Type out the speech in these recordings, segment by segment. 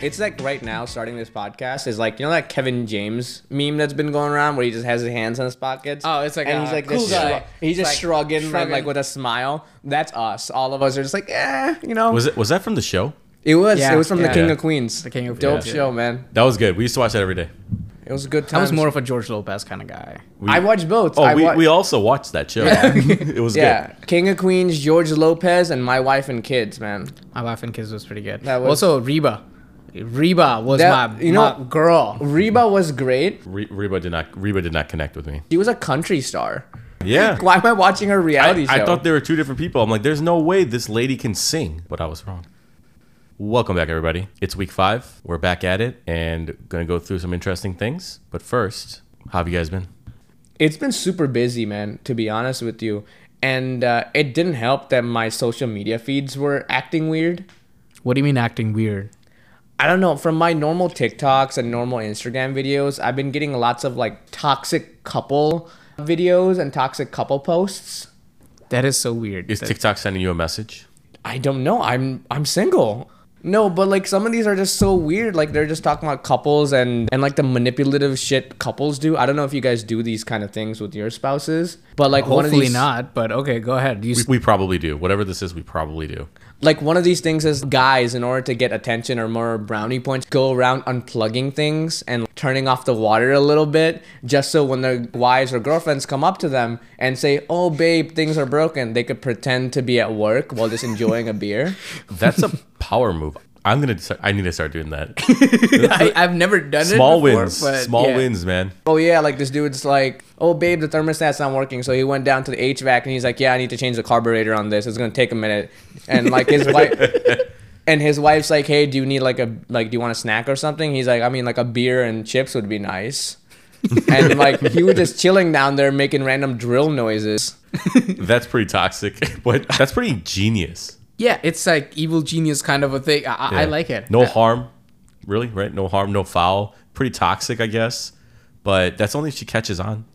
It's like right now, starting this podcast is like you know that Kevin James meme that's been going around where he just has his hands in his pockets. Oh, it's like and a he's like cool just guy. shrug- he's just Like, shrugging, like- shrugging. Like, with a smile. That's us. All of us are just like, eh, you know. Was it was that from the show? It was. Yeah, it was from yeah. the King Yeah. of Queens. The King of Queens. Dope Queens, show, man. That was good. We used to watch that every day. It was a good I was more of a George Lopez kind of guy. We, I watched both. Oh, I we, wa- we also watched that show. it was good. yeah, King of Queens, George Lopez, and My Wife and Kids, man. My wife and kids was pretty good. That was- also Reba. Reba was That- my you my know- girl. Reba was great. good. Re- Reba did not Reba did not connect with me. She was a country star. Yeah. Why am I watching her reality I, show? I thought there were two different people. I'm like, there's no way this lady can sing, but I was wrong. Welcome back, everybody. It's week five. We're back at it and gonna go through some interesting things. But first, how have you guys been? It's been super busy, man, to be honest with you. And uh, it didn't help that my social media feeds were acting weird. What do you mean acting weird? I don't know. From my normal TikToks and normal Instagram videos, I've been getting lots of like toxic couple videos and toxic couple posts. That is so weird. Is That- TikTok sending you a message? I don't know. I'm I'm single. No, but like some of these are just so weird. Like they're just talking about couples and and like the manipulative shit couples do. I don't know if you guys do these kind of things with your spouses, but like one of Hopefully these not, but okay, go ahead. You We, we probably do. Whatever this is, we probably do. Like one of these things is guys in order to get attention or more brownie points go around unplugging things and turning off the water a little bit just so when their wives or girlfriends come up to them and say oh babe things are broken they could pretend to be at work while just enjoying a beer That's a power move. I'm gonna. Start, I need to start doing that. I, I've never done Small it before, wins. but Small yeah. wins, man. oh yeah like this dude's like oh babe the thermostat's not working so he went down to the hvac and he's like yeah i need to change the carburetor on this it's gonna take a minute and like his wife and his wife's like hey do you need like a like do you want a snack or something he's like i mean like a beer and chips would be nice and like he was just chilling down there making random drill noises That's pretty toxic, but that's pretty genius. Yeah, it's like evil genius kind of a thing. I, I- I like it. No harm, really, right? No harm, no foul. Pretty toxic, I guess. But that's only if she catches on.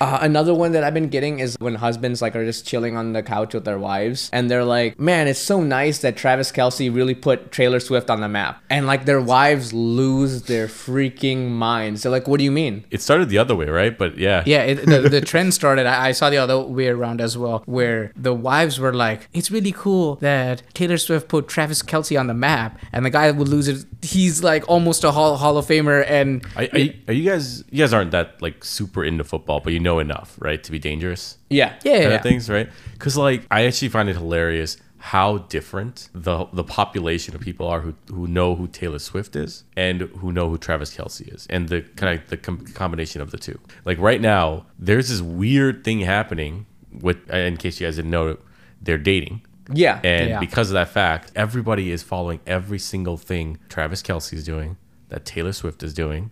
Uh, another one that I've been getting is when husbands like are just chilling on the couch with their wives and they're like, "Man, it's so nice that Travis Kelce really put Taylor Swift on the map." And like their wives lose their freaking minds. They're like, "What do you mean?" It started the other way, right? But yeah, Yeah, it, the, the trend started. I, I saw the other way around as well, where the wives were like, "It's really cool that Taylor Swift put Travis Kelce on the map," and the guy would lose it. He's like almost a Hall, Hall of Famer, and Are, are, you, are you guys? You guys aren't that like super into football, but you know enough, right, to be dangerous. Yeah. yeah, yeah. things, right? Because like I actually find it hilarious how different the the population of people are who who know who Taylor Swift is and who know who Travis Kelce is, and the kind of the com- combination of the two. Like right now, there's this weird thing happening with. Uh, in case you guys didn't know, they're dating. Yeah. And Yeah. because of that fact, everybody is following every single thing Travis Kelce is doing, that Taylor Swift is doing,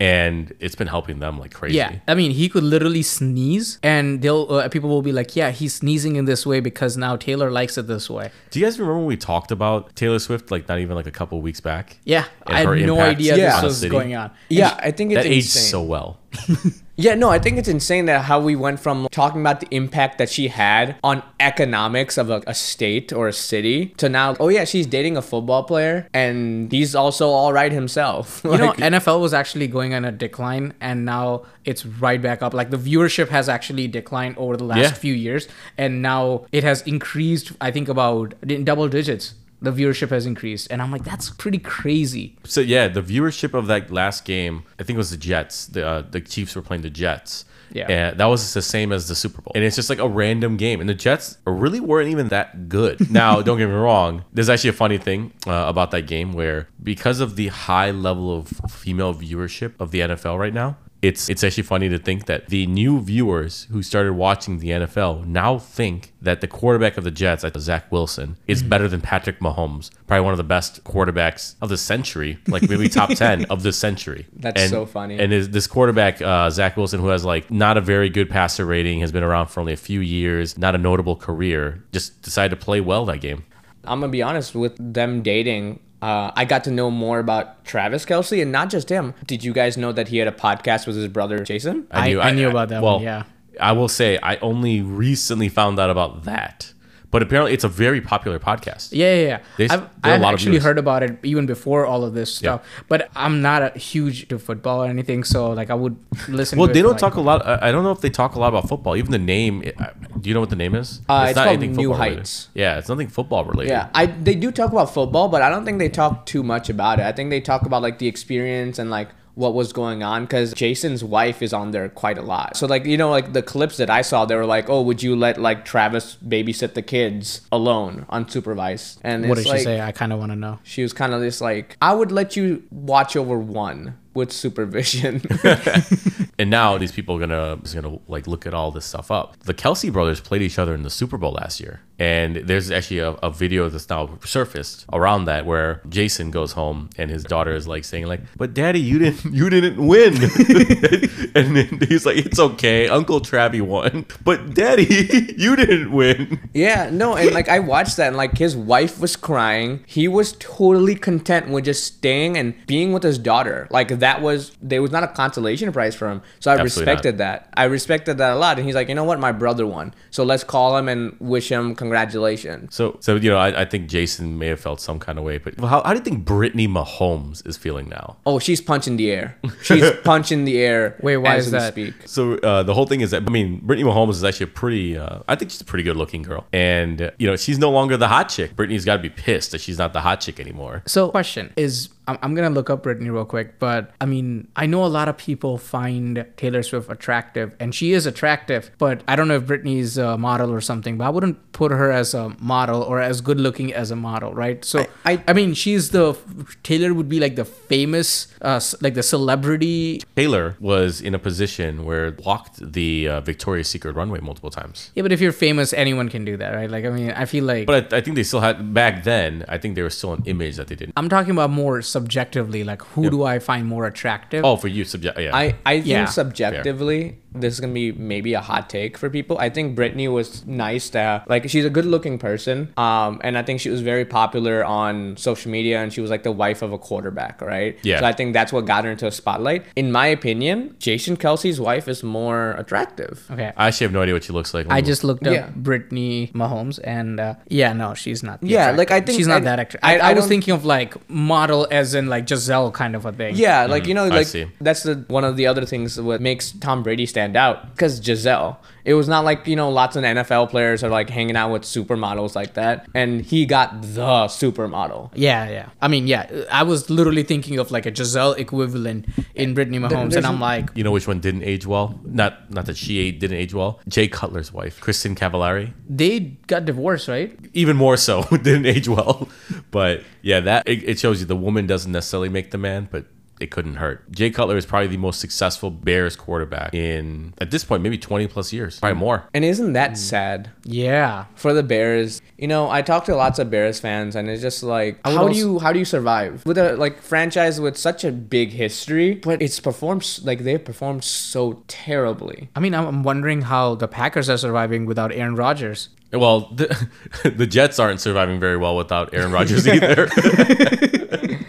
and it's been helping them like crazy. Yeah, I mean, he could literally sneeze, and they'll uh, people will be like, "Yeah, he's sneezing in this way because now Taylor likes it this way." Do you guys remember when we talked about Taylor Swift like not even like a couple weeks back? Yeah, I had no idea Yeah. this was going on. yeah, I think it's That aged so well. Yeah, no, I think it's insane that how we went from talking about the impact that she had on economics of a, a state or a city to now, oh yeah, she's dating a football player and he's also all right himself. You know, NFL was actually going on a decline, and now it's right back up. Like the viewership has actually declined over the last Yeah. few years, and now it has increased. I think about in double digits. The viewership has increased, and I'm like, that's pretty crazy. So yeah, the viewership of that last game, I think it was the Jets. The uh, the Chiefs were playing the Jets. Yeah. and that was the same as the Super Bowl, and it's just like a random game. And the Jets really weren't even that good. Now, don't get me wrong. There's actually a funny thing uh, about that game where because of the high level of female viewership of the NFL right now, it's it's actually funny to think that the new viewers who started watching the NFL now think that the quarterback of the Jets, like Zach Wilson, is better than Patrick Mahomes, probably one of the best quarterbacks of the century, like maybe top ten of the century. That's And- so funny. And is this quarterback, uh, Zach Wilson, who has like not a very good passer rating, has been around for only a few years, not a notable career, just decided to play well that game. I'm gonna be honest with them dating. Uh, I got to know more about Travis Kelce and not just him. Did you guys know that he had a podcast with his brother Jason? I- knew, I knew about that well, one, yeah. I will say I only recently found out about that, but apparently it's a very popular podcast. Yeah, yeah, yeah. They- I've, there are a I've actually heard about it even before all of this stuff. But I'm not a huge to football or anything, so like I would listen. Well, they don't like- talk a lot. I don't know if they talk a lot about football. Even the name. Do you know what the name is? Uh, it's called anything New football related. Heights. Yeah, it's nothing football related. Yeah, I they do talk about football, but I don't think they talk too much about it. I think they talk about like the experience and like what was going on because Jason's wife is on there quite a lot. So like you know like the clips that I saw, they were like, oh, would you let like Travis babysit the kids alone unsupervised? And What it's did like, she say? I kind of want to know. She was kind of just like, I would let you watch over one with supervision. And now these people are gonna is gonna like look at all this stuff up. The Kelce brothers played each other in the Super Bowl last year, and there's actually a, a video that's now surfaced around that where Jason goes home and his daughter is like saying like, "But Daddy, you didn't you didn't win," and then he's like, "It's okay, Uncle Travi won, but Daddy, you didn't win." Yeah, no, and like I watched that, and like his wife was crying. He was totally content with just staying and being with his daughter. Like that was there was not a consolation prize for him. So I Absolutely respected that. I respected that a lot. And he's like, you know what, my brother won. So let's call him and wish him congratulations. So, so you know, I, I think Jason may have felt some kind of way, but how, how do you think Brittany Mahomes is feeling now? Oh, she's punching the air. She's punching the air. Wait, why as is that? Speak. So uh, the whole thing is that I mean, Brittany Mahomes is actually a pretty. Uh, I think she's a pretty good looking girl, and uh, you know, she's no longer the hot chick. Brittany's got to be pissed that she's not the hot chick anymore. So, question is, I'm, I'm gonna look up Brittany real quick, but I mean, I know a lot of people find Taylor Swift attractive, and she is attractive, but I don't know if Brittany's a model or something, but I wouldn't put her as a model or as good looking as a model, right? So, I, I- I, mean, she's the Taylor would be like the famous, uh, like the celebrity. Taylor was in a position where walked the uh, Victoria's Secret runway multiple times. Yeah, but if you're famous, anyone can do that, right? Like, I mean, I feel like. But I, I think they still had back then. I think there was still an image that they didn't. I'm talking about more subjectively, like who do I find more attractive? Oh, for you, subject. Yeah. I, I think Yeah. subjectively, this is gonna be maybe a hot take for people. I think Brittany was nice to have, like she's a good looking person. Um, and I think she was very popular on social media and she was like the wife of a quarterback, right? Yeah. So I think that's what got her into a spotlight. In my opinion, Jason Kelce's wife is more attractive. okay. I actually have no idea what she looks like. I just looked up Yeah. Brittany Mahomes, and uh, yeah, no, she's not. Yeah, attractive- like, I think she's not I- that attractive. I- I, I, I was thinking of like model as in like Gisele kind of a thing. Yeah, like you know. I like see. that's the one of the other things what makes Tom Brady stand out because Gisele. It was not like you know lots of NFL players are like hanging out with supermodels like that, and he got the supermodel. yeah, yeah. I mean, yeah, I was literally thinking of like a Gisele equivalent in Brittany Mahomes, there's and I'm like, You know which one didn't age well? Not not that she didn't age well. Jay Cutler's wife, Kristin Cavallari. they got divorced, right? even more so didn't age well but yeah that it, it shows you the woman doesn't necessarily make the man but it couldn't hurt jay cutler is probably the most successful bears quarterback in at this point maybe 20 plus years probably more And isn't Mm. that sad Yeah. for the Bears? You know, I talk to lots of Bears fans, and it's just like, I would how do you how do you survive with a like franchise with such a big history, but it's performed like they've performed so terribly. I mean, I'm I'm wondering how the Packers are surviving without Aaron Rodgers. well the, the jets aren't surviving very well without aaron rodgers either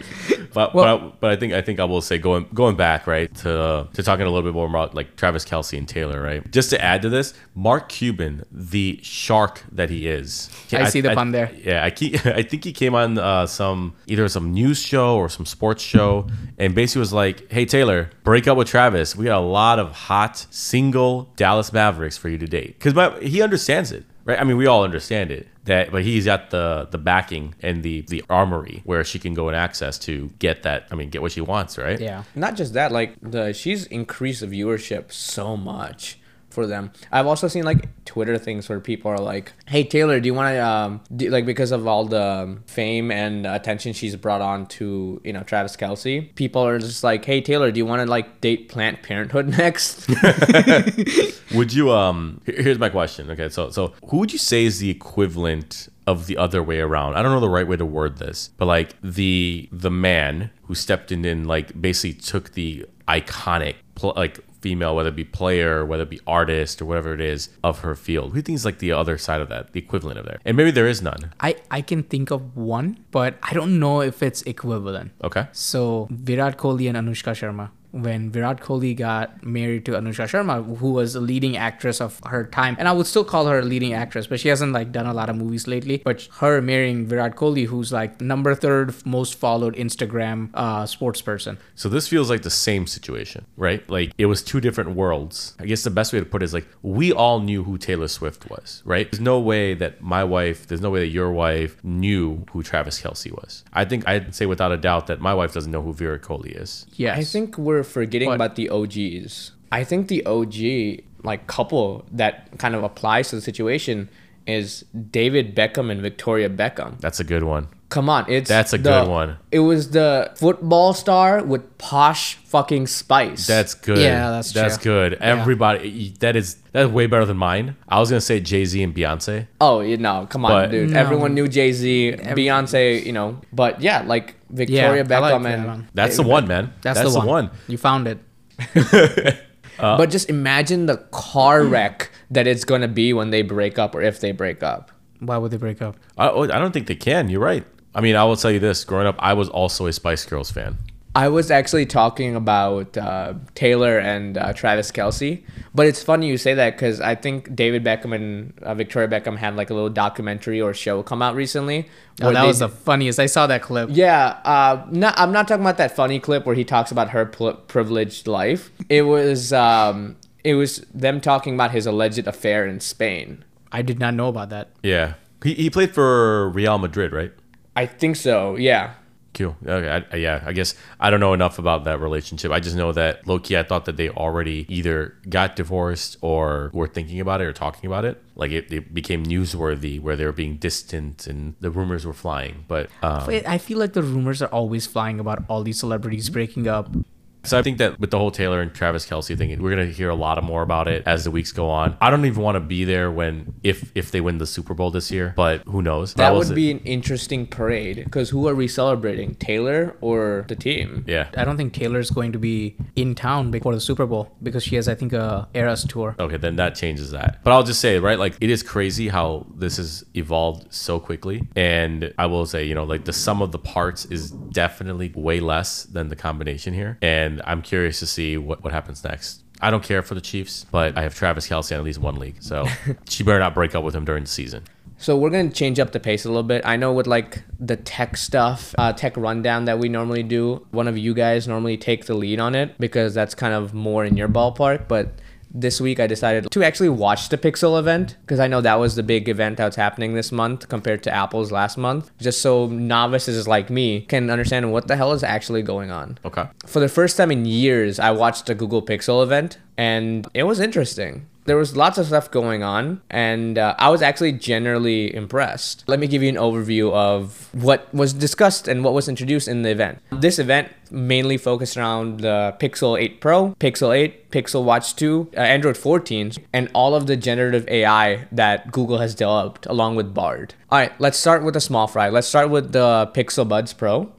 But, Well- but, I, but I think I think I will say going going back right to to talking a little bit more about like Travis Kelce and Taylor right? Just to add to this Mark Cuban the shark that he is. I see the pun there. yeah I keep, I think he came on uh, some either some news show or some sports show and basically was like hey Taylor break up with Travis. We got a lot of hot single Dallas Mavericks for you to date. Because he understands it right? I mean we all understand it that but he's got the the backing and the the armory where she can go and access to get that I mean get what she wants right? Yeah. Not just that, like the she's increased the viewership so much for them. I've also seen like Twitter things where people are like, "Hey Taylor, do you want to um do, like because of all the um, fame and attention she's brought on to you know Travis Kelce, people are just like, "Hey Taylor, do you want to like date Planned Parenthood next?" Would you um here's my question. Okay, so so who would you say is the equivalent of the other way around? I don't know the right way to word this, but like the the man who stepped in and like basically took the iconic like female, whether it be player, whether it be artist or whatever it is of her field. Who do you think is like the other side of that, the equivalent of there? And maybe there is none. I, I can think of one, but I don't know if it's equivalent. Okay. So Virat Kohli and Anushka Sharma. When Virat Kohli got married to Anushka Sharma, who was a leading actress of her time, and I would still call her a leading actress, but she hasn't like done a lot of movies lately. But her marrying Virat Kohli, who's like number third most followed Instagram uh, sports person. So this feels like the same situation, right? Like it was two different worlds. I guess the best way to put it is like we all knew who Taylor Swift was, right? There's no way that my wife, there's no way that your wife knew who Travis Kelce was. I think I'd say without a doubt that my wife doesn't know who Virat Kohli is. Yes. I think we're forgetting What? about the OGs. I think the OG like couple that kind of applies to the situation is David Beckham and Victoria Beckham. That's a good one. Come on, it's That's a the- good one. It was the football star with posh fucking spice. That's good. Yeah, that's that's true. good. Everybody, that is that's way better than mine. I was gonna say Jay Z and Beyonce. oh, you know, come on, But- dude. No. Everyone knew Jay Z, Beyonce, you know, but yeah, like Victoria Yeah, I like Beckham that and one. That's the one, man. That's, That's, the, one. You found it. Uh, but just imagine the car wreck that it's gonna be when they break up or if they break up. Why would they break up? I, oh, I don't think they can. You're right. I mean, I will tell you this: growing up, I was also a Spice Girls fan. I was actually talking about uh, Taylor and uh, Travis Kelce, but it's funny you say that because I think David Beckham and uh, Victoria Beckham had like a little documentary or show come out recently. Oh, that they was d- the funniest. I saw that clip. yeah. Uh, not, I'm not talking about that funny clip where he talks about her pl- privileged life. It was um, it was them talking about his alleged affair in Spain. I did not know about that. Yeah, he, he played for Real Madrid, right? I think so. Yeah. Cool. Okay. I, yeah. I guess I don't know enough about that relationship. I just know that Loki. I thought that they already either got divorced or were thinking about it or talking about it. Like it, it became newsworthy where they were being distant and the rumors were flying. But um, But I feel like the rumors are always flying about all these celebrities breaking up. So I think that with the whole Taylor and Travis Kelce thing, we're gonna hear a lot more about it as the weeks go on. I don't even want to be there when if if they win the Super Bowl this year, but who knows? That was would it. be an interesting parade because who are we celebrating? Taylor or the team? yeah. I don't think Taylor's going to be in town before the Super Bowl because she has, I think, a Eras tour. Okay, then that changes that. But I'll just say, right, like it is crazy how this has evolved so quickly. And I will say, you know, like the sum of the parts is definitely way less than the combination here. And I'm curious to see what, what happens next. I don't care for the Chiefs, but I have Travis Kelce in at least one league. So she better not break up with him during the season. So we're gonna change up the pace a little bit. I know with like the tech stuff, uh, tech rundown that we normally do, one of you guys normally take the lead on it because that's kind of more in your ballpark. But this week I decided to actually watch the Pixel event because I know that was the big event that's happening this month compared to Apple's last month. Just so novices like me can understand what the hell is actually going on. Okay. For the first time in years, I watched the Google Pixel event and it was interesting. There was lots of stuff going on, and uh, I was actually generally impressed. Let me give you an overview of what was discussed and what was introduced in the event. This event mainly focused around the Pixel 8 Pro, Pixel 8, Pixel Watch 2, uh, Android 14, and all of the generative AI that Google has developed along with Bard. All right, let's start with the small fry. Let's start with the Pixel Buds Pro.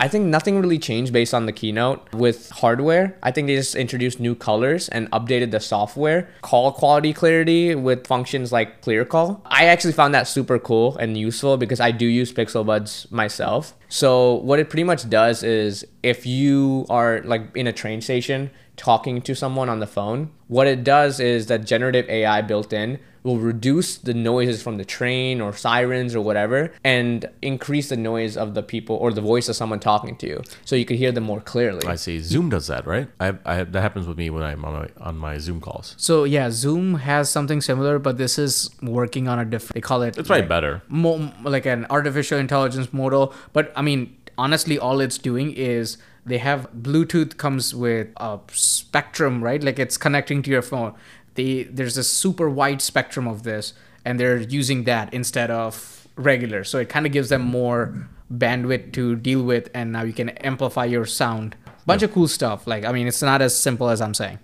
I think nothing really changed based on the keynote with hardware. I think they just introduced new colors and updated the software. Call quality clarity with functions like clear call. I actually found that super cool and useful because I do use Pixel Buds myself. So what it pretty much does is if you are like in a train station talking to someone on the phone, what it does is that generative AI built in will reduce the noises from the train or sirens or whatever and increase the noise of the people or the voice of someone talking to you so you can hear them more clearly. I see. Zoom does that, right? I, I that happens with me when I'm on my on my Zoom calls. So yeah, Zoom has something similar, but this is working on a different. They call it. It's probably like, better. mo- like an artificial intelligence model. But I mean, honestly, all it's doing is they have Bluetooth comes with a spectrum, right? Like it's connecting to your phone. They there's a super wide spectrum of this, and they're using that instead of regular. So it kind of gives them more bandwidth to deal with, and now you can amplify your sound. Bunch of cool stuff. Like I mean, it's not as simple as I'm saying.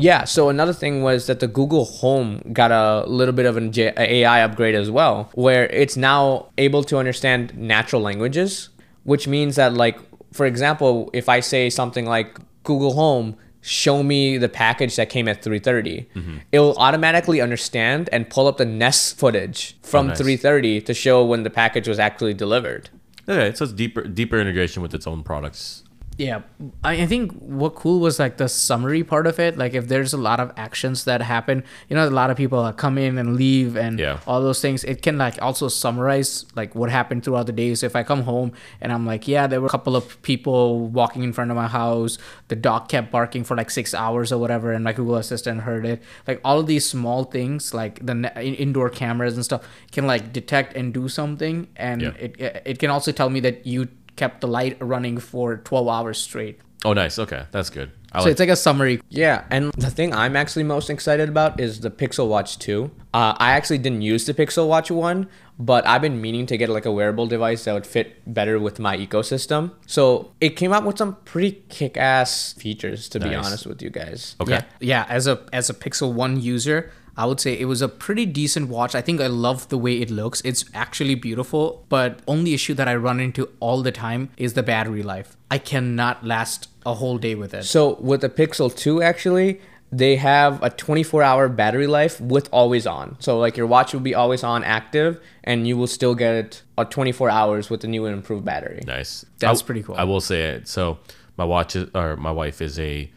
Yeah, so another thing was that the Google Home got a little bit of an AI upgrade as well, where it's now able to understand natural languages, which means that, like, for example, if I say something like Google Home, show me the package that came at 3:30, it will automatically understand and pull up the Nest footage from oh, nice. 3:30 to show when the package was actually delivered. Okay, so it's deeper deeper integration with its own products. Yeah, I I think what cool was like the summary part of it. Like if there's a lot of actions that happen, you know, a lot of people that come in and leave and Yeah. all those things. It can like also summarize like what happened throughout the day. So if I come home and I'm like, yeah, there were a couple of people walking in front of my house. The dog kept barking for like six hours or whatever, and my Google Assistant heard it. Like all of these small things, like the ne- indoor cameras and stuff, can like detect and do something, and Yeah. it it can also tell me that you kept the light running for 12 hours straight. Oh, nice. Okay, that's good. I So like. it's like a summary. Yeah, and the thing I'm actually most excited about is the Pixel Watch 2. Uh, I actually didn't use the Pixel Watch 1, but I've been meaning to get like a wearable device that would fit better with my ecosystem. So it came out with some pretty kick-ass features, to be honest with you guys. okay. Yeah, yeah. As a as a Pixel One user, I would say it was a pretty decent watch. I think I love the way it looks. It's actually beautiful, but only issue that I run into all the time is the battery life. I cannot last a whole day with it. So with the Pixel 2, actually, they have a 24-hour battery life with always on. So like your watch will be always on active, and you will still get a uh, 24 hours with the new and improved battery. Nice. That's I- pretty cool. I will say it. So my watch is, or my wife is a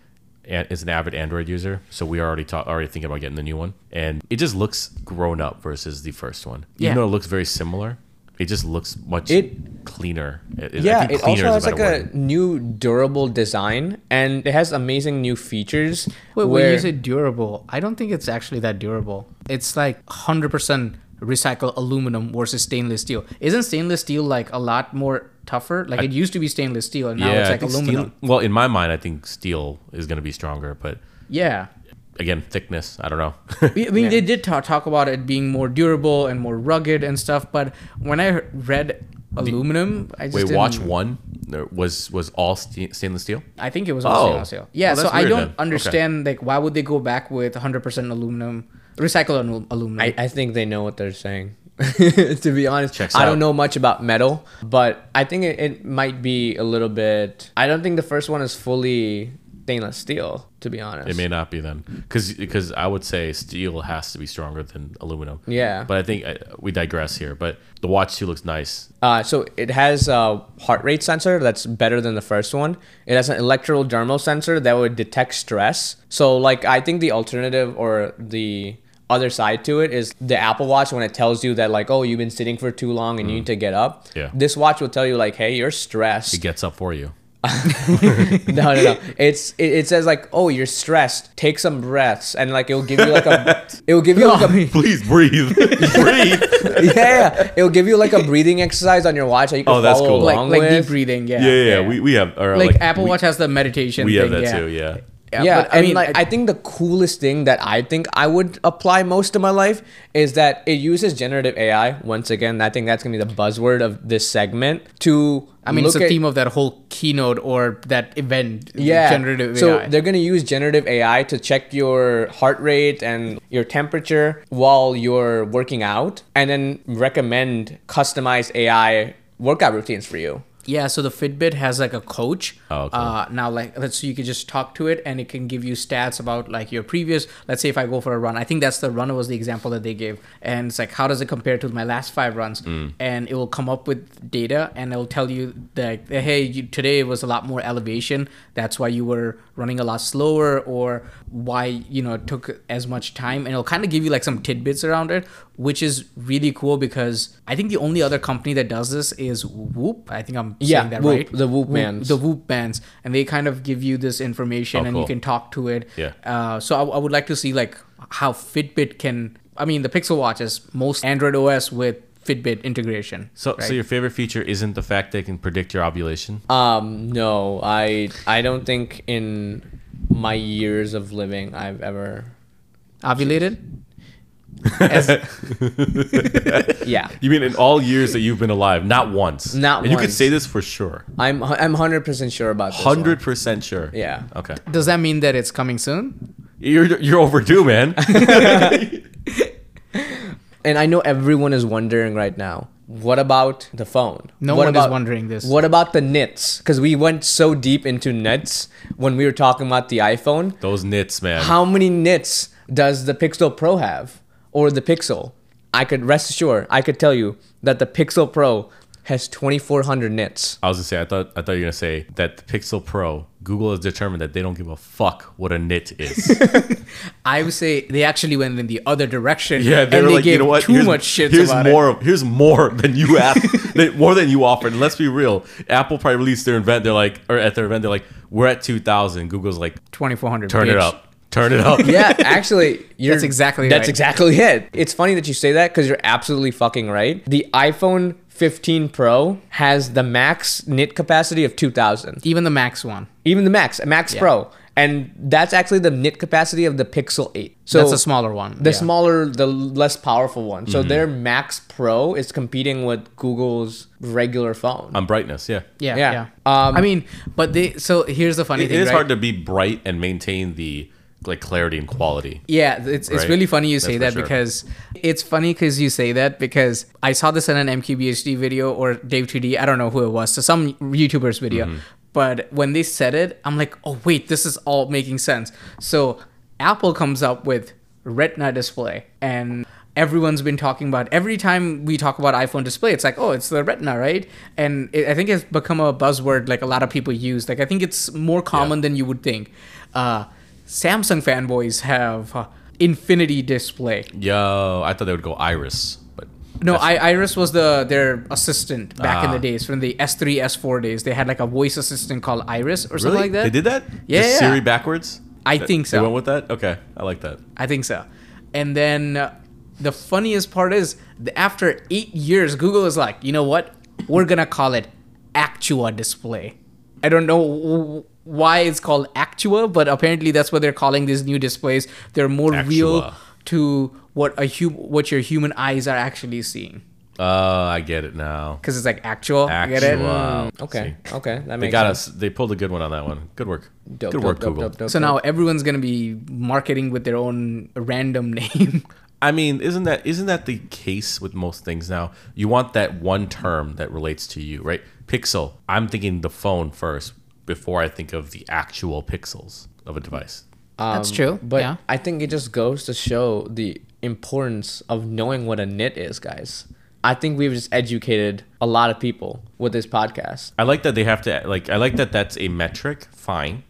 is an avid Android user, so we are already ta- already thinking about getting the new one, and it just looks grown up versus the first one. Even Yeah. though it looks very similar, it just looks much It- cleaner. It- I Yeah, think it cleaner also is has like better a word. new durable design, and it has amazing new features. Wait, when where you say durable, I don't think it's actually that durable. It's like 100% recycled aluminum versus stainless steel. Isn't stainless steel like a lot more tougher? Like it used to be stainless steel and now yeah, it's like aluminum. Steel, well, in my mind, I think steel is going to be stronger, but Yeah. again, thickness. I don't know. I mean, they did talk, talk about it being more durable and more rugged and stuff, but when I read aluminum, I just Wait, didn't, watch one there was was all sta- stainless steel. I think it was Oh. all stainless oh. steel. Yeah, Oh, so I don't then. Okay. understand like why would they go back with 100% aluminum, recycled alu- aluminum? I, I think they know what they're saying. to be honest, Checks I out. don't know much about metal, but I think it, it might be a little bit. I don't think the first one is fully stainless steel. To be honest, It may not be then, because because I would say steel has to be stronger than aluminum. Yeah. But I think uh, we digress here. But the watch too looks nice. Uh, so it has a heart rate sensor that's better than the first one. It has an electrodermal sensor that would detect stress. So like I think the alternative or the other side to it is the Apple Watch when it tells you that like oh you've been sitting for too long and you mm. need to get up. Yeah. This watch will tell you like hey you're stressed. It gets up for you. no, no, no. It's it, it says like, oh, you're stressed. Take some breaths, and like it'll give you like a, it'll give you like a, Please breathe. breathe. yeah, yeah, it'll give you like a breathing exercise on your watch that you can Oh, that's follow cool. like along like with. deep breathing, yeah. Yeah, yeah, yeah. We, we have or like, Apple we, Watch has the meditation We thing, have that yeah. too. Yeah. Yeah, but I mean, like I think the coolest thing that I think I would apply most of my life is that it uses generative AI. Once again, I think that's gonna be the buzzword of this segment. To I mean, it's at- theme of that whole keynote or that event. yeah generative so they're going to use generative ai to check your heart rate and your temperature while you're working out and then recommend customized ai workout routines for you Yeah, so the Fitbit has like a coach. Oh, okay. Uh, now, like, let's so you can just talk to it, and it can give you stats about like your previous. Let's say if I go for a run, I think that's the runner was the example that they gave, and it's like how does it compare to my last five runs? Mm. And it will come up with data, and it'll tell you that hey, you, today it was a lot more elevation. That's why you were running a lot slower, or why you know it took as much time, and it'll kind of give you like some tidbits around it, which is really cool because I think the only other company that does this is Whoop. I think I'm Yeah, saying that Whoop, right. the Whoop bands. The Whoop bands, and they kind of give you this information, Oh, and you can talk to it. Yeah. Uh, so I, I would like to see like how Fitbit can. I mean, the Pixel Watch is most Android OS with Fitbit integration. So, right? so your favorite feature isn't the fact they can predict your ovulation? um no i i don't think in my years of living i've ever ovulated. As, yeah You mean in all years that you've been alive, not once? Not and you could say this for sure. i'm i'm 100% sure about this. Hundred percent sure. Yeah. Okay. does that mean that it's coming soon? You're you're overdue, man. And I know everyone is wondering right now, what about the phone? No what one is wondering this. What about the nits? Because we went so deep into nits when we were talking about the iPhone. Those nits, man. How many nits does the Pixel Pro have? Or the Pixel? I could rest assured, I could tell you that the Pixel Pro has 2400 nits. I was gonna say I thought I thought you were gonna say that the Pixel Pro, Google has determined that they don't give a fuck what a nit is. I would say they actually went in the other direction. yeah, and they were they like, gave you know what? too here's, much shit Here's more. it. Here's more than you asked. more than you offered. And let's be real. Apple probably released their event. They're like, or at their event, they're like, we're at two thousand. Google's like, 2400. turn it up. Turn it up. Yeah, actually, you're, That's exactly that's right. exactly it. It's funny that you say that because you're absolutely fucking right. The iPhone 15 Pro has the max nit capacity of 2000. Even the Max one. Even the Max, Max Yeah. Pro, and that's actually the nit capacity of the Pixel 8. So That's a smaller one. the yeah. smaller, the less powerful one. Mm-hmm. So their Max Pro is competing with Google's regular phone. On brightness, yeah. Yeah, Yeah. yeah. Um, I mean, but they. So here's the funny It, thing. it is right? hard to be bright and maintain the like clarity and quality. Yeah, it's, it's really funny you say That's that sure. because it's funny because you say that because I saw this in an MKBHD video or Dave 2D, I don't know who it was, so some YouTuber's video. Mm-hmm. But when they said it, I'm like, oh wait, this is all making sense. So Apple comes up with Retina display and everyone's been talking about every time we talk about iphone display it's like oh it's the retina right and it, i think it's become a buzzword like a lot of people use like i think it's more common than you would think uh, samsung fanboys have uh, infinity display Yo, I thought they would go iris, but no I, iris was the their assistant back in Ah. the days from the s3 s4 days they had like a voice assistant called iris or something really like that they did that. Yeah, Just yeah. Siri backwards. I That- think They so. went with that. Okay, I like that. I think so. And then uh, the funniest part is after eight years, Google is like, you know what? We're gonna call it Actua Display. I don't know why it's called Actua, but apparently that's what they're calling these new displays. They're more real to what a hum- what your human eyes are actually seeing. Uh, I get it now. Because it's like actual. You Get it? Actua. okay, See. okay, that They got sense. us. They pulled a good one on that one. Good work. Dope, good dope, work, dope, Google. dope, dope, So dope. now everyone's gonna be marketing with their own random name. I mean, isn't that isn't that the case with most things now? You want that one term that relates to you, right? Pixel. I'm thinking the phone first before I think of the actual pixels of a device. That's um, true, But yeah. I think it just goes to show the importance of knowing what a nit is, guys. I think we've just educated a lot of people with this podcast. I like that they have to like. I like that that's a metric. Fine.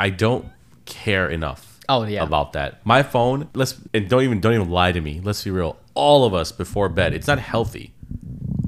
I don't care enough. Oh, yeah. About that, my phone. Let's and don't even don't even lie to me. Let's be real. All of us before bed, it's not healthy,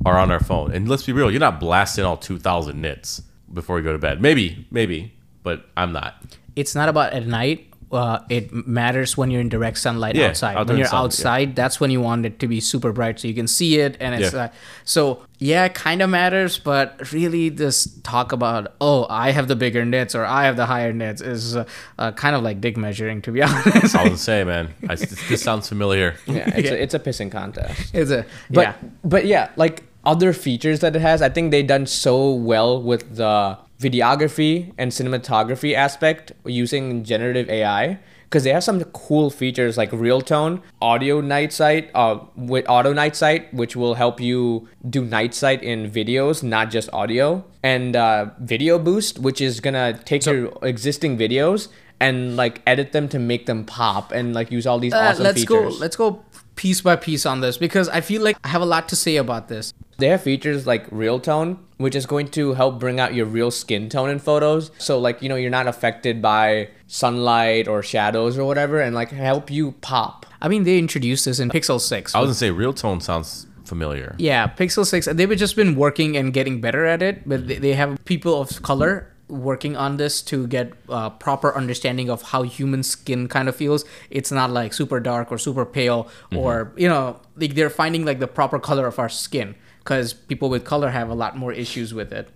are on our phone. And let's be real. You're not blasting all two thousand nits before you go to bed. Maybe, maybe, but I'm not. it's not about at night. Uh, it matters when you're in direct sunlight Yeah, outside. When you're the sun, yeah. outside, that's when you want it to be super bright so you can see it. And it's Yeah. uh, so yeah, it kind of matters, but really, this talk about oh, I have the bigger nits or I have the higher nits is uh, uh, kind of like dick measuring, to be honest. I was gonna say, man. I, this sounds familiar. Yeah, it's, Yeah. A, it's a pissing contest. it's a But yeah. but yeah, like other features that it has, I think they've done so well with the videography and cinematography aspect using generative AI because they have some cool features like real tone, audio night sight, uh, with auto night sight, which will help you do night sight in videos, not just audio, and uh, video boost, which is gonna take your existing videos and like edit them to make them pop and like use all these Uh, awesome let's features. go. Let's go piece by piece on this because I feel like I have a lot to say about this. They have features like real tone, which is going to help bring out your real skin tone in photos. So like, you know, you're not affected by sunlight or shadows or whatever and like help you pop. I mean, they introduced this in Pixel Six. I was gonna say real tone sounds familiar. Yeah, Pixel 6, they've just been working and getting better at it, but they, they have people of color working on this to get uh, proper understanding of how human skin kind of feels. It's not like super dark or super pale or, you know, like they're finding like the proper color of our skin because people with color have a lot more issues with it.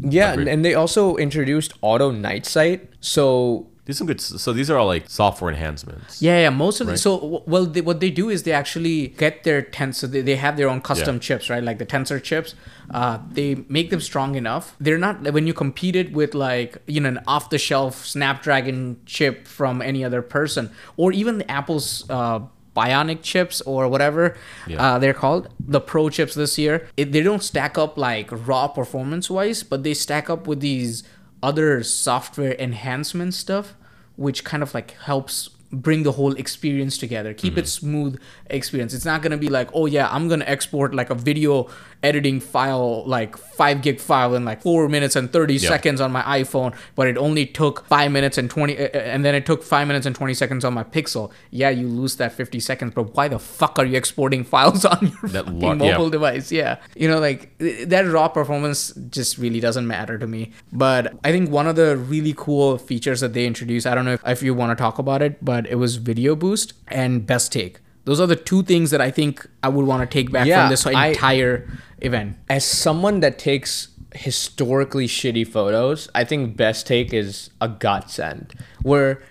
Yeah, Agreed. and they also introduced auto night sight. So These some good. So these are all like software enhancements. Yeah, yeah. Most of the so well, they, what they do is they actually get their tensor. They, they have their own custom Yeah. chips, right? Like the tensor chips. Uh, they make them strong enough. They're not when you compete it with like you know an off the shelf Snapdragon chip from any other person, or even the Apple's. Uh, bionic chips or whatever Yeah. uh, they're called the pro chips this year it, they don't stack up like raw performance wise but they stack up with these other software enhancement stuff which kind of like helps bring the whole experience together. Keep mm-hmm. it smooth experience. It's not going to be like oh yeah i'm going to export like a video editing file like 5 gig file in like 4 minutes and 30 Yeah. seconds on my iphone but it only took 5 minutes and 20 uh, uh, and then it took 5 minutes and 20 seconds on my pixel. Yeah you lose that 50 seconds but why the fuck are you exporting files on your That fucking lar- mobile yeah. device? Yeah. You know like that raw performance just really doesn't matter to me. But i think one of the really cool features that they introduced i don't know if, if you want to talk about it but it was video boost and best take those are the two things that i think i would want to take back Yeah, from this I- entire event as someone that takes historically shitty photos, I think best take is a godsend. Where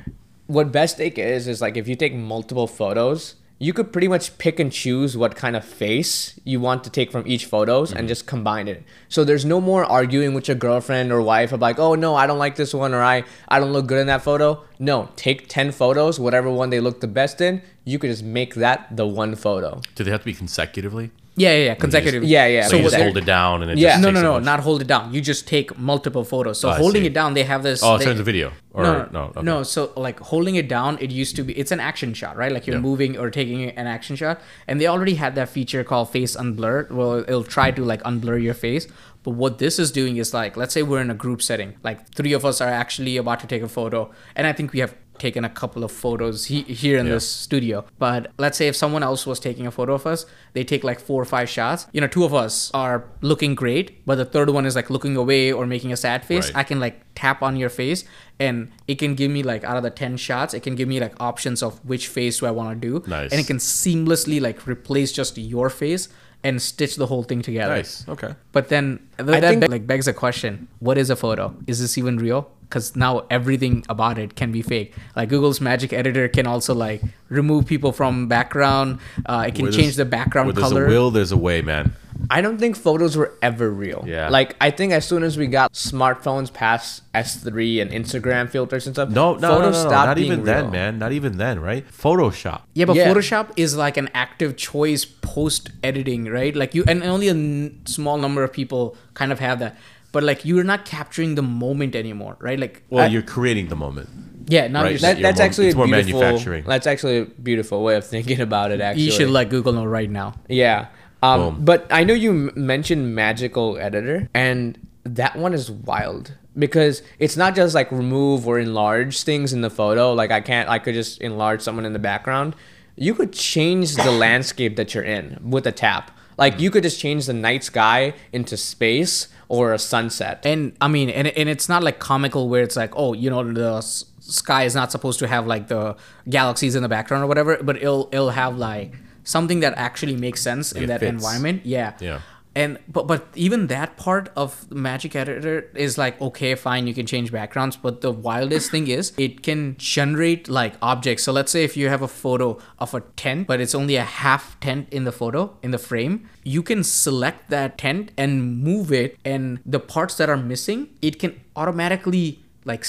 what best take is is like if you take multiple photos, you could pretty much pick and choose what kind of face you want to take from each photos and mm-hmm. just combine it. So there's no more arguing with your girlfriend or wife of like, oh no, I don't like this one or I I don't look good in that photo. No, take ten photos, whatever one they look the best in, you could just make that the one photo. Do they have to be consecutively? yeah yeah, yeah consecutively Yeah, yeah. So, So you just hold it down and it Yeah. just no no no not hold it down you just take multiple photos so Oh, holding it down they have this Oh, it turns a video. Or no, no, okay. no. So like holding it down, it used to be. It's an action shot, right? Like you're Yeah. moving or taking an action shot, and they already had that feature called face unblur. Well, it'll try to like unblur your face. But what this is doing is like, let's say we're in a group setting, like three of us are actually about to take a photo, and I think we have taken a couple of photos he- here in Yeah. this studio. But let's say if someone else was taking a photo of us, they take like four or five shots. You know, two of us are looking great, but the third one is like looking away or making a sad face. Right. I can like tap on your face and it can give me like out of the 10 shots it can give me like options of which face do i want to do Nice. and it can seamlessly like replace just your face and stitch the whole thing together Nice. Okay. but then th- that think- be- like begs a question what is a photo is this even real because now everything about it can be fake like google's magic editor can also like remove people from background uh, it can Where change the background Where there's color a will, there's a way, man. I don't think photos were ever real. Yeah. Like I think as soon as we got smartphones past S3 and Instagram filters and stuff, No, no, no, photos no, no, stopped not being even then, real. man. Not even then, right? Photoshop. Yeah, but Yeah. Photoshop is like an active choice post editing, right? Like you, and only a n- small number of people kind of have that. But like you're not capturing the moment anymore, right? Like, Well, I- you're creating the moment. yeah, now Right, that- That, that's more- actually it's a more beautiful. manufacturing. That's actually a beautiful way of thinking about it. Actually, you should let Google know right now. Yeah. Um, but I know you mentioned magical editor, and that one is wild because it's not just like remove or enlarge things in the photo. Like I can't, I could just enlarge someone in the background. You could change the landscape that you're in with a tap. Like you could just change the night sky into space or a sunset. And I mean, and, and it's not like comical where it's like, oh, you know, the s- sky is not supposed to have like the galaxies in the background or whatever, but it'll it'll have like something that actually makes sense in It that fits. environment. Yeah. Yeah. And but but even that part of Magic Editor is like okay, fine, you can change backgrounds, but the wildest thing is it can generate like objects. So let's say if you have a photo of a tent, but it's only a half tent in the photo in the frame, you can select that tent and move it, and the parts that are missing, it can automatically like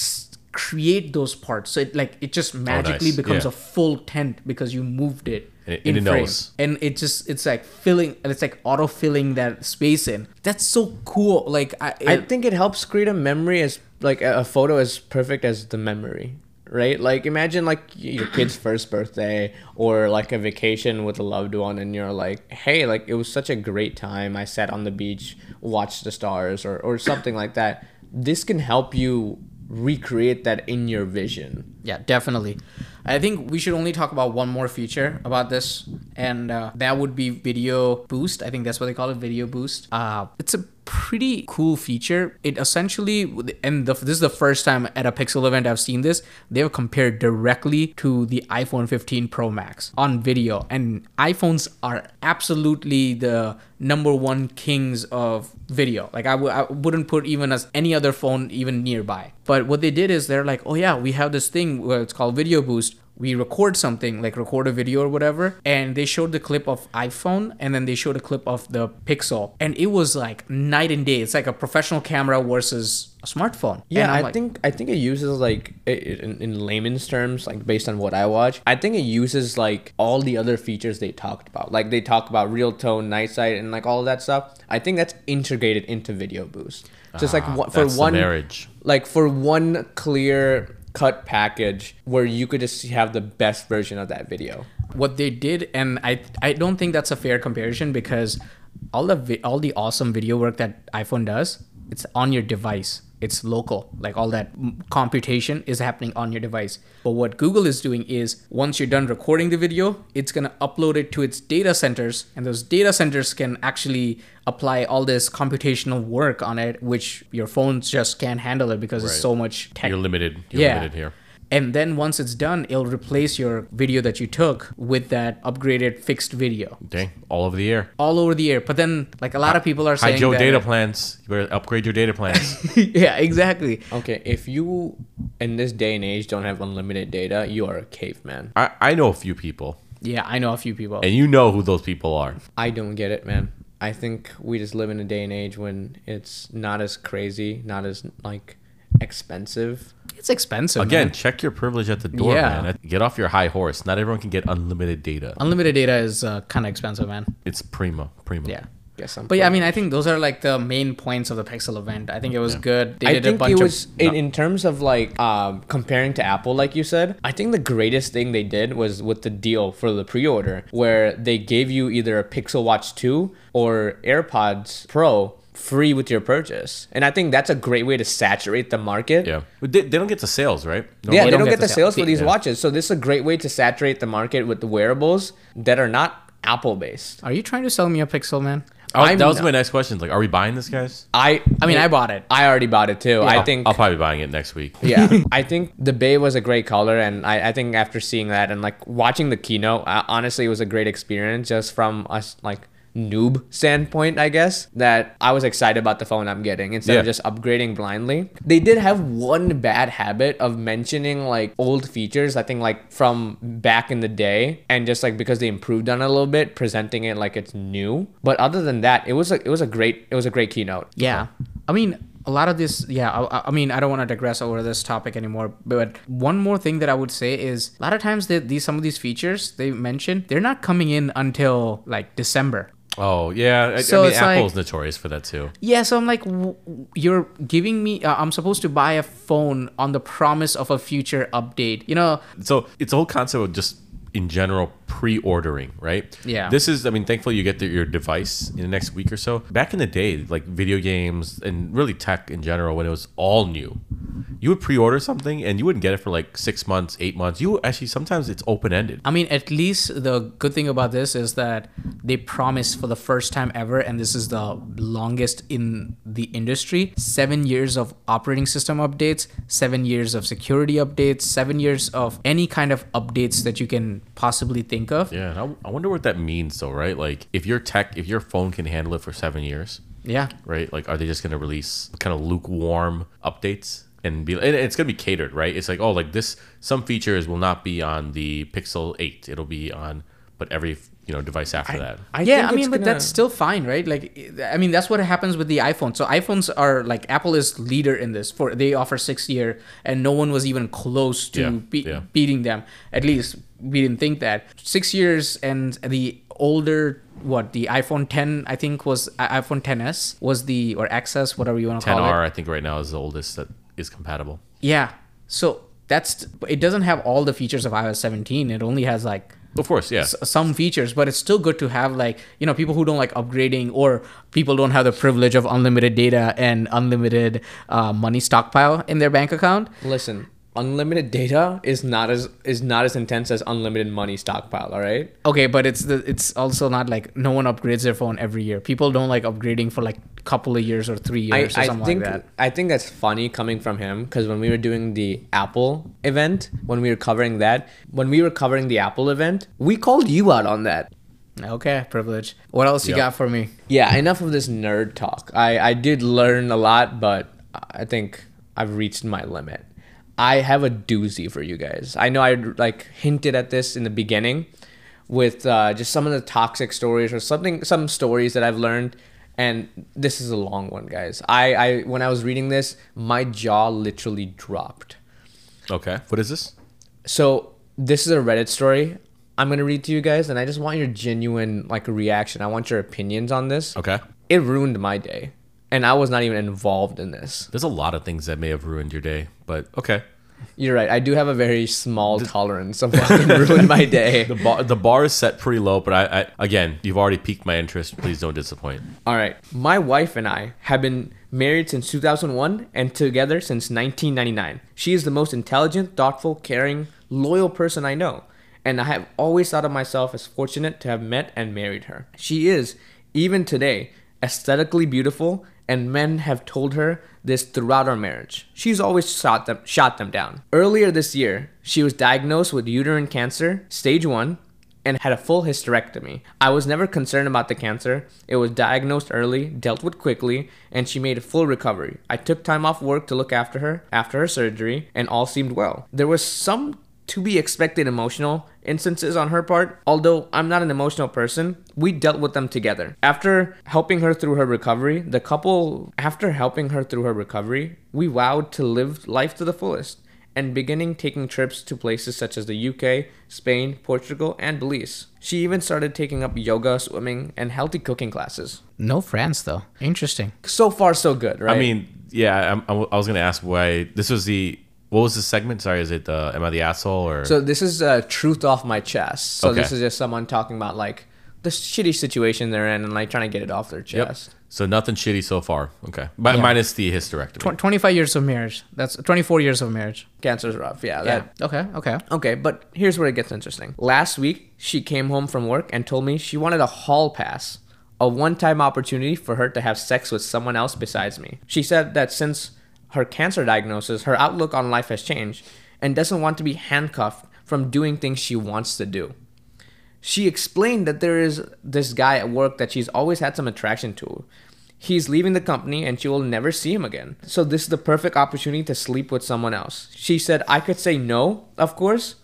create those parts. So it like it just oh, magically Oh, nice. becomes Yeah. a full tent because you moved it And it- in and it frame. knows. And it just it's like filling and it's like auto filling that space in. That's so cool. Like I, I think it helps create a memory as like a, a photo as perfect as the memory, right? Like imagine like your kid's first birthday or like a vacation with a loved one, and you're like, hey, like it was such a great time. I sat on the beach, watched the stars, or or something like that. This can help you recreate that in your vision. yeah, definitely. I think we should only talk about one more feature about this, and uh, that would be video boost. I think that's what they call it, video boost. Uh, it's a pretty cool feature. It essentially, and the, this is the first time at a Pixel event I've seen this. They've compared directly to the iPhone 15 Pro Max on video, and iPhones are absolutely the number one kings of video. Like I w- I wouldn't put even as any other phone even nearby. But what they did is they're like, oh yeah, we have this thing where it's called Video Boost. We record something, like record a video or whatever, and they showed the clip of iPhone, and then they showed a clip of the Pixel, and it was like night and day. It's like a professional camera versus a smartphone. Yeah, And I'm like, think I think it uses like i- i- in, in layman's terms, like based on what I watch, I think it uses like all the other features they talked about. Like they talk about real tone, night sight, and like all of that stuff. I think that's integrated into Video Boost. Just like Ah, one, for one marriage. like for one clear cut package where you could just have the best version of that video. what they did and i i don't think that's a fair comparison because all the vi- all the awesome video work that iphone does it's on your device it's local like all that computation is happening on your device but what google is doing is once you're done recording the video it's going to upload it to its data centers and those data centers can actually apply all this computational work on it which your phones just can't handle it because it's so much tech You're limited. You're Yeah. limited here. And then once it's done, it'll replace your video that you took with that upgraded fixed video Dang, all over the air. all over the air. But then, like a lot of people are saying Hi saying Joe that, data plans. You better upgrade your data plans. yeah, exactly. Okay, if you in this day and age don't have unlimited data, you are a caveman. I, I know a few people, Yeah, I know a few people. and you know who those people are. I don't get it, man. I think we just live in a day and age when it's not as crazy, not as like expensive. It's expensive. Again, man. check your privilege at the door, Yeah. man. Get off your high horse. Not everyone can get unlimited data. unlimited data is uh, kind of expensive, man. It's primo, primo. Yeah. Guess I'm. But yeah, I mean, I think those are like the main points of the Pixel event. I think it was good. They I did a think bunch it was of. in, in terms of like um, comparing to Apple, like you said. I think the greatest thing they did was with the deal for the pre-order, where they gave you either a Pixel Watch Two or AirPods Pro free with your purchase, and I think that's a great way to saturate the market. Yeah. But they, they don't get the sales, right? No, Yeah, They they, don't don't, get get, the the sales. sales for these Yeah. watches, so this is a great way to saturate the market with the wearables that are not Apple based. Are you trying to sell me a Pixel, man? Oh, that was not- my next question. Like, are we buying this, guys? I, I mean, I bought it. I already bought it too. I I'll- think I'll probably be buying it next week. yeah i think the bay was a great color and I, I think after seeing that and like watching the keynote uh, honestly it was a great experience just from us like noob standpoint i guess that i was excited about the phone i'm getting instead of just upgrading blindly they did have one bad habit of mentioning like old features i think like from back in the day and just like because they improved on it a little bit presenting it like it's new but other than that it was a it was a great it was a great keynote Yeah. I mean, a lot of this, yeah, I, I mean, I don't want to digress over this topic anymore, but one more thing that I would say is a lot of times that these some of these features they mentioned, they're not coming in until like December. Oh, yeah. I, So I mean, it's like- Apple's notorious for that, too. Yeah, so I'm like, you're giving me, uh, I'm supposed to buy a phone on the promise of a future update. You know, So it's a whole concept of just in general pre-ordering, right? Yeah. This is, I mean, thankfully you get the, your device in the next week or so. Back in the day, like video games and really tech in general, when it was all new, you would pre-order something and you wouldn't get it for like six months, eight months. You actually sometimes it's open-ended. I mean, at least the good thing about this is that they promise for the first time ever, and this is the longest in the industry seven years of operating system updates, seven years of security updates, seven years of any kind of updates that you can possibly think of. Yeah, and I, I wonder what that means, though, right? Like, if your tech, if your phone can handle it for seven years, Yeah. right? Like, are they just going to release kind of lukewarm updates and be? And it's going to be catered, right? It's like, oh, like this. Some features will not be on the Pixel Eight. It'll be on, but every you know device after that. I yeah, think I mean, but gonna- that's still fine, right? Like, I mean, that's what happens with the iPhone. So iPhones are like Apple is leader in this. For they offer six year, and no one was even close to Yeah, be- yeah. beating them. At least we didn't think that six years, and the older what the iPhone 10 I think was iPhone 10s was the or XS whatever you want to call it. 10R, I think right now is the oldest that is compatible. Yeah, so that's it. Doesn't have all the features of iOS 17. It only has like Of course, yeah. s- some features, but it's still good to have like you know people who don't like upgrading or people don't have the privilege of unlimited data and unlimited uh, money stockpile in their bank account. Listen, unlimited data is not as is not as intense as unlimited money stockpile. All right. Okay, but it's the it's also not like no one upgrades their phone every year. People don't like upgrading for like a couple of years or three I, years or I something think like that. I think that's funny coming from him because when we were doing the Apple event, when we were covering that, when we were covering the Apple event, we called you out on that. Okay, privilege. What else you Yep. got for me? Yeah, enough of this nerd talk. I I did learn a lot, but I think I've reached my limit. I have a doozy for you guys. I know I like hinted at this in the beginning with uh, just some of the toxic stories or something, some stories that I've learned. And this is a long one, guys. I, I when I was reading this, my jaw literally dropped. Okay. What is this? So this is a Reddit story. I'm gonna read to you guys, and I just want your genuine like reaction. I want your opinions on this. Okay. It ruined my day, and I was not even involved in this. There's a lot of things that may have ruined your day, but okay. You're right. I do have a very small tolerance of what can ruin my day. The bar, the bar is set pretty low, but I, I again, you've already piqued my interest. Please don't disappoint. All right. My wife and I have been married since 2001 and together since 1999. She is the most intelligent, thoughtful, caring, loyal person I know, and I have always thought of myself as fortunate to have met and married her. She is, even today, aesthetically beautiful, and men have told her this throughout our marriage. She's always shot them, shot them down. Earlier this year, she was diagnosed with uterine cancer, stage 1, and had a full hysterectomy. I was never concerned about the cancer. It was diagnosed early, dealt with quickly, and she made a full recovery. I took time off work to look after her after her surgery, and all seemed well. There was some to be expected emotional instances on her part. Although I'm not an emotional person, we dealt with them together. After helping her through her recovery, the couple, after helping her through her recovery, we vowed to live life to the fullest and beginning taking trips to places such as the UK, Spain, Portugal, and Belize. She even started taking up yoga, swimming, and healthy cooking classes. No France though. Interesting. So far, so good, right? I mean, yeah, I'm, I'm, I was gonna ask why this was the what was the segment? Sorry, is it uh, am I the asshole or So this is uh, truth off my chest. So Okay. this is just someone talking about like the shitty situation they're in and like trying to get it off their chest. Yep. so nothing shitty so far? Okay, but Yeah. minus the hysterectomy. Tw- 25 years of marriage. That's 24 years of marriage. Cancer's rough. Yeah. Yeah. That, Okay. Okay. okay, but here's where it gets interesting. Last week, she came home from work and told me she wanted a hall pass, a one-time opportunity for her to have sex with someone else besides me. She said that since her cancer diagnosis, her outlook on life has changed and doesn't want to be handcuffed from doing things she wants to do. She explained that there is this guy at work that she's always had some attraction to. He's leaving the company and she will never see him again. So this is the perfect opportunity to sleep with someone else. She said I could say no, of course,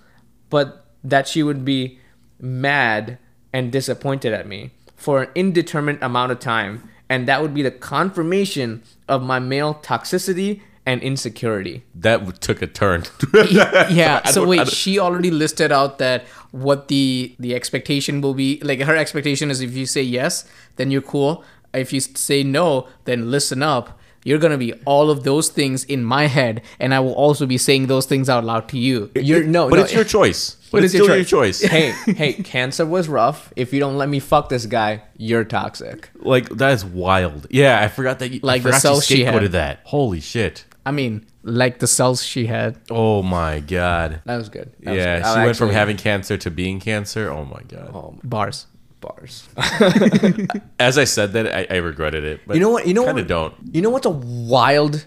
but that she would be mad and disappointed at me for an indeterminate amount of time and that would be the confirmation of my male toxicity and insecurity. that took a turn. yeah. So wait, she already listed out that what the the expectation will be. Like her expectation is if you say yes, then you're cool. If you say no, then listen up. You're gonna be all of those things in my head, and I will also be saying those things out loud to you. You're no, but no, it's your choice. But But it's it's still your choice. choice. hey, hey, cancer was rough. If you don't let me fuck this guy, you're toxic. Like that is wild. Yeah, I forgot that. You, Like I the cells she had. that. Holy shit. I mean, like the cells she had. Oh my god. That was good. That was yeah, good. she I went from having cancer to being cancer. Oh my god. oh, Bars. Bars. As I said that, I, I regretted it. But you know what? You know kind of what? don't. You know what's a wild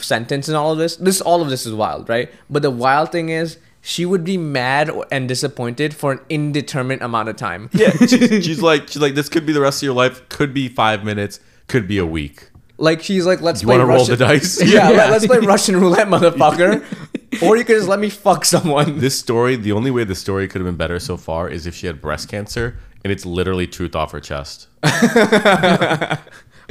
sentence in all of this? This all of this is wild, right? But the wild thing is, she would be mad and disappointed for an indeterminate amount of time. Yeah, she's, she's like, she's like, this could be the rest of your life. Could be five minutes. Could be a week. Like she's like, let's You play want to roll the dice? Yeah, Yeah. Let, us play Russian roulette, motherfucker. or you could just let me fuck someone. This story, the only way the story could have been better so far is if she had breast cancer and it's literally truth off her chest.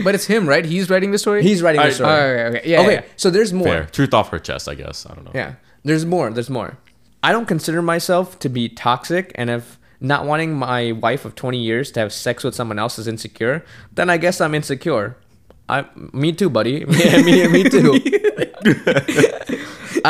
But it's him, right? He's writing the story. He's writing the Alright, story. Oh, okay, okay, yeah, okay, yeah. so there's more. Fair. Truth off her chest, I guess. I don't know. Yeah. There's more. There's more. I don't consider myself to be toxic, and if not wanting my wife of 20 years to have sex with someone else is insecure, then I guess I'm insecure. I, me too, buddy. Me, me, me too.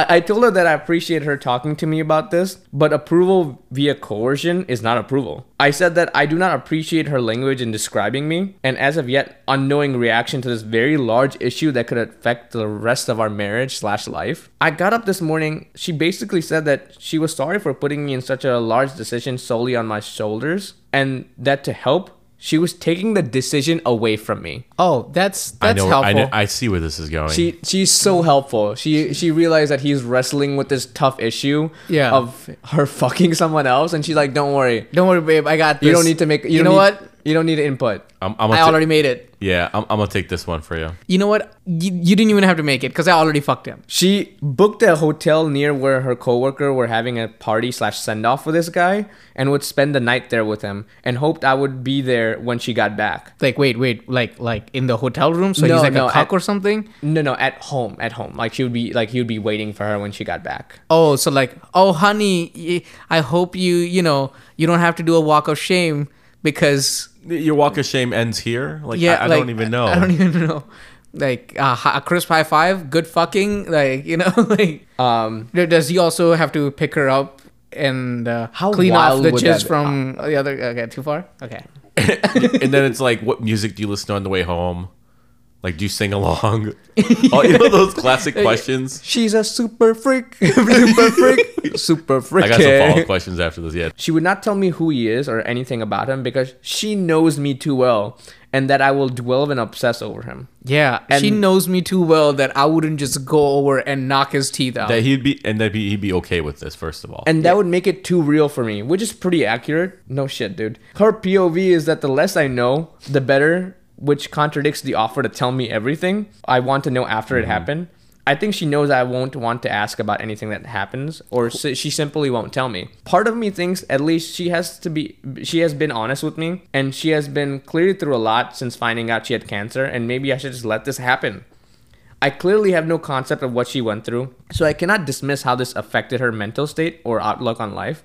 I, told her that I appreciate her talking to me about this, but approval via coercion is not approval. I said that I do not appreciate her language in describing me, and as of yet, unknowing reaction to this very large issue that could affect the rest of our marriage slash life. I got up this morning. She basically said that she was sorry for putting me in such a large decision solely on my shoulders, and that to help, she was taking the decision away from me. Oh, that's I that's know. helpful. I know. I see where this is going. She she's so helpful. She she realized that he's wrestling with this tough issue Yeah. of her fucking someone else, and she's like, "Don't worry, Don't worry, babe. I got this. you don't need to make. You, You know need- what? You don't need input." I'm, I'm I gonna ta- already made it. yeah, I'm, I'm gonna take this one for you. You know what? You, you didn't even have to make it because I already fucked him. She booked a hotel near where her coworker were having a party slash send off with this guy, and would spend the night there with him, and hoped I would be there when she got back. Like, wait, wait, like, like in the hotel room. So No, he's like no, a cock at- or something. No, no, at home, at home. Like she would be, like he would be waiting for her when she got back. Oh, so like, oh, honey, I hope you, you know, you don't have to do a walk of shame because Your walk of shame ends here. Like yeah, I, I like, don't even know. I don't even know. Like uh, a crisp high five, good fucking, like you know, like Um, does he also have to pick her up and uh, How clean off wild the would jizz that- from the other? Okay, too far. Okay. and then it's like, what music do you listen to on the way home? Like, do you sing along? oh, you know those classic questions. she's a super freak, super freak, super freak. I got some follow up questions after this. Yeah, She would not tell me who he is or anything about him because she knows me too well and that I will dwell and obsess over him. Yeah, she knows me too well that I wouldn't just go over and knock his teeth out. that he'd be and that he'd be okay with this. First of all, And that would make it too real for me, which is pretty accurate. No shit, dude. Her POV is that the less I know, the better, which contradicts the offer to tell me everything I want to know after it mm-hmm. happened. I think she knows I won't want to ask about anything that happens, or si- she simply won't tell me. Part of me thinks at least she has to be, she has been honest with me, and she has been clearly through a lot since finding out she had cancer, and maybe I should just let this happen. I clearly have no concept of what she went through, so I cannot dismiss how this affected her mental state or outlook on life.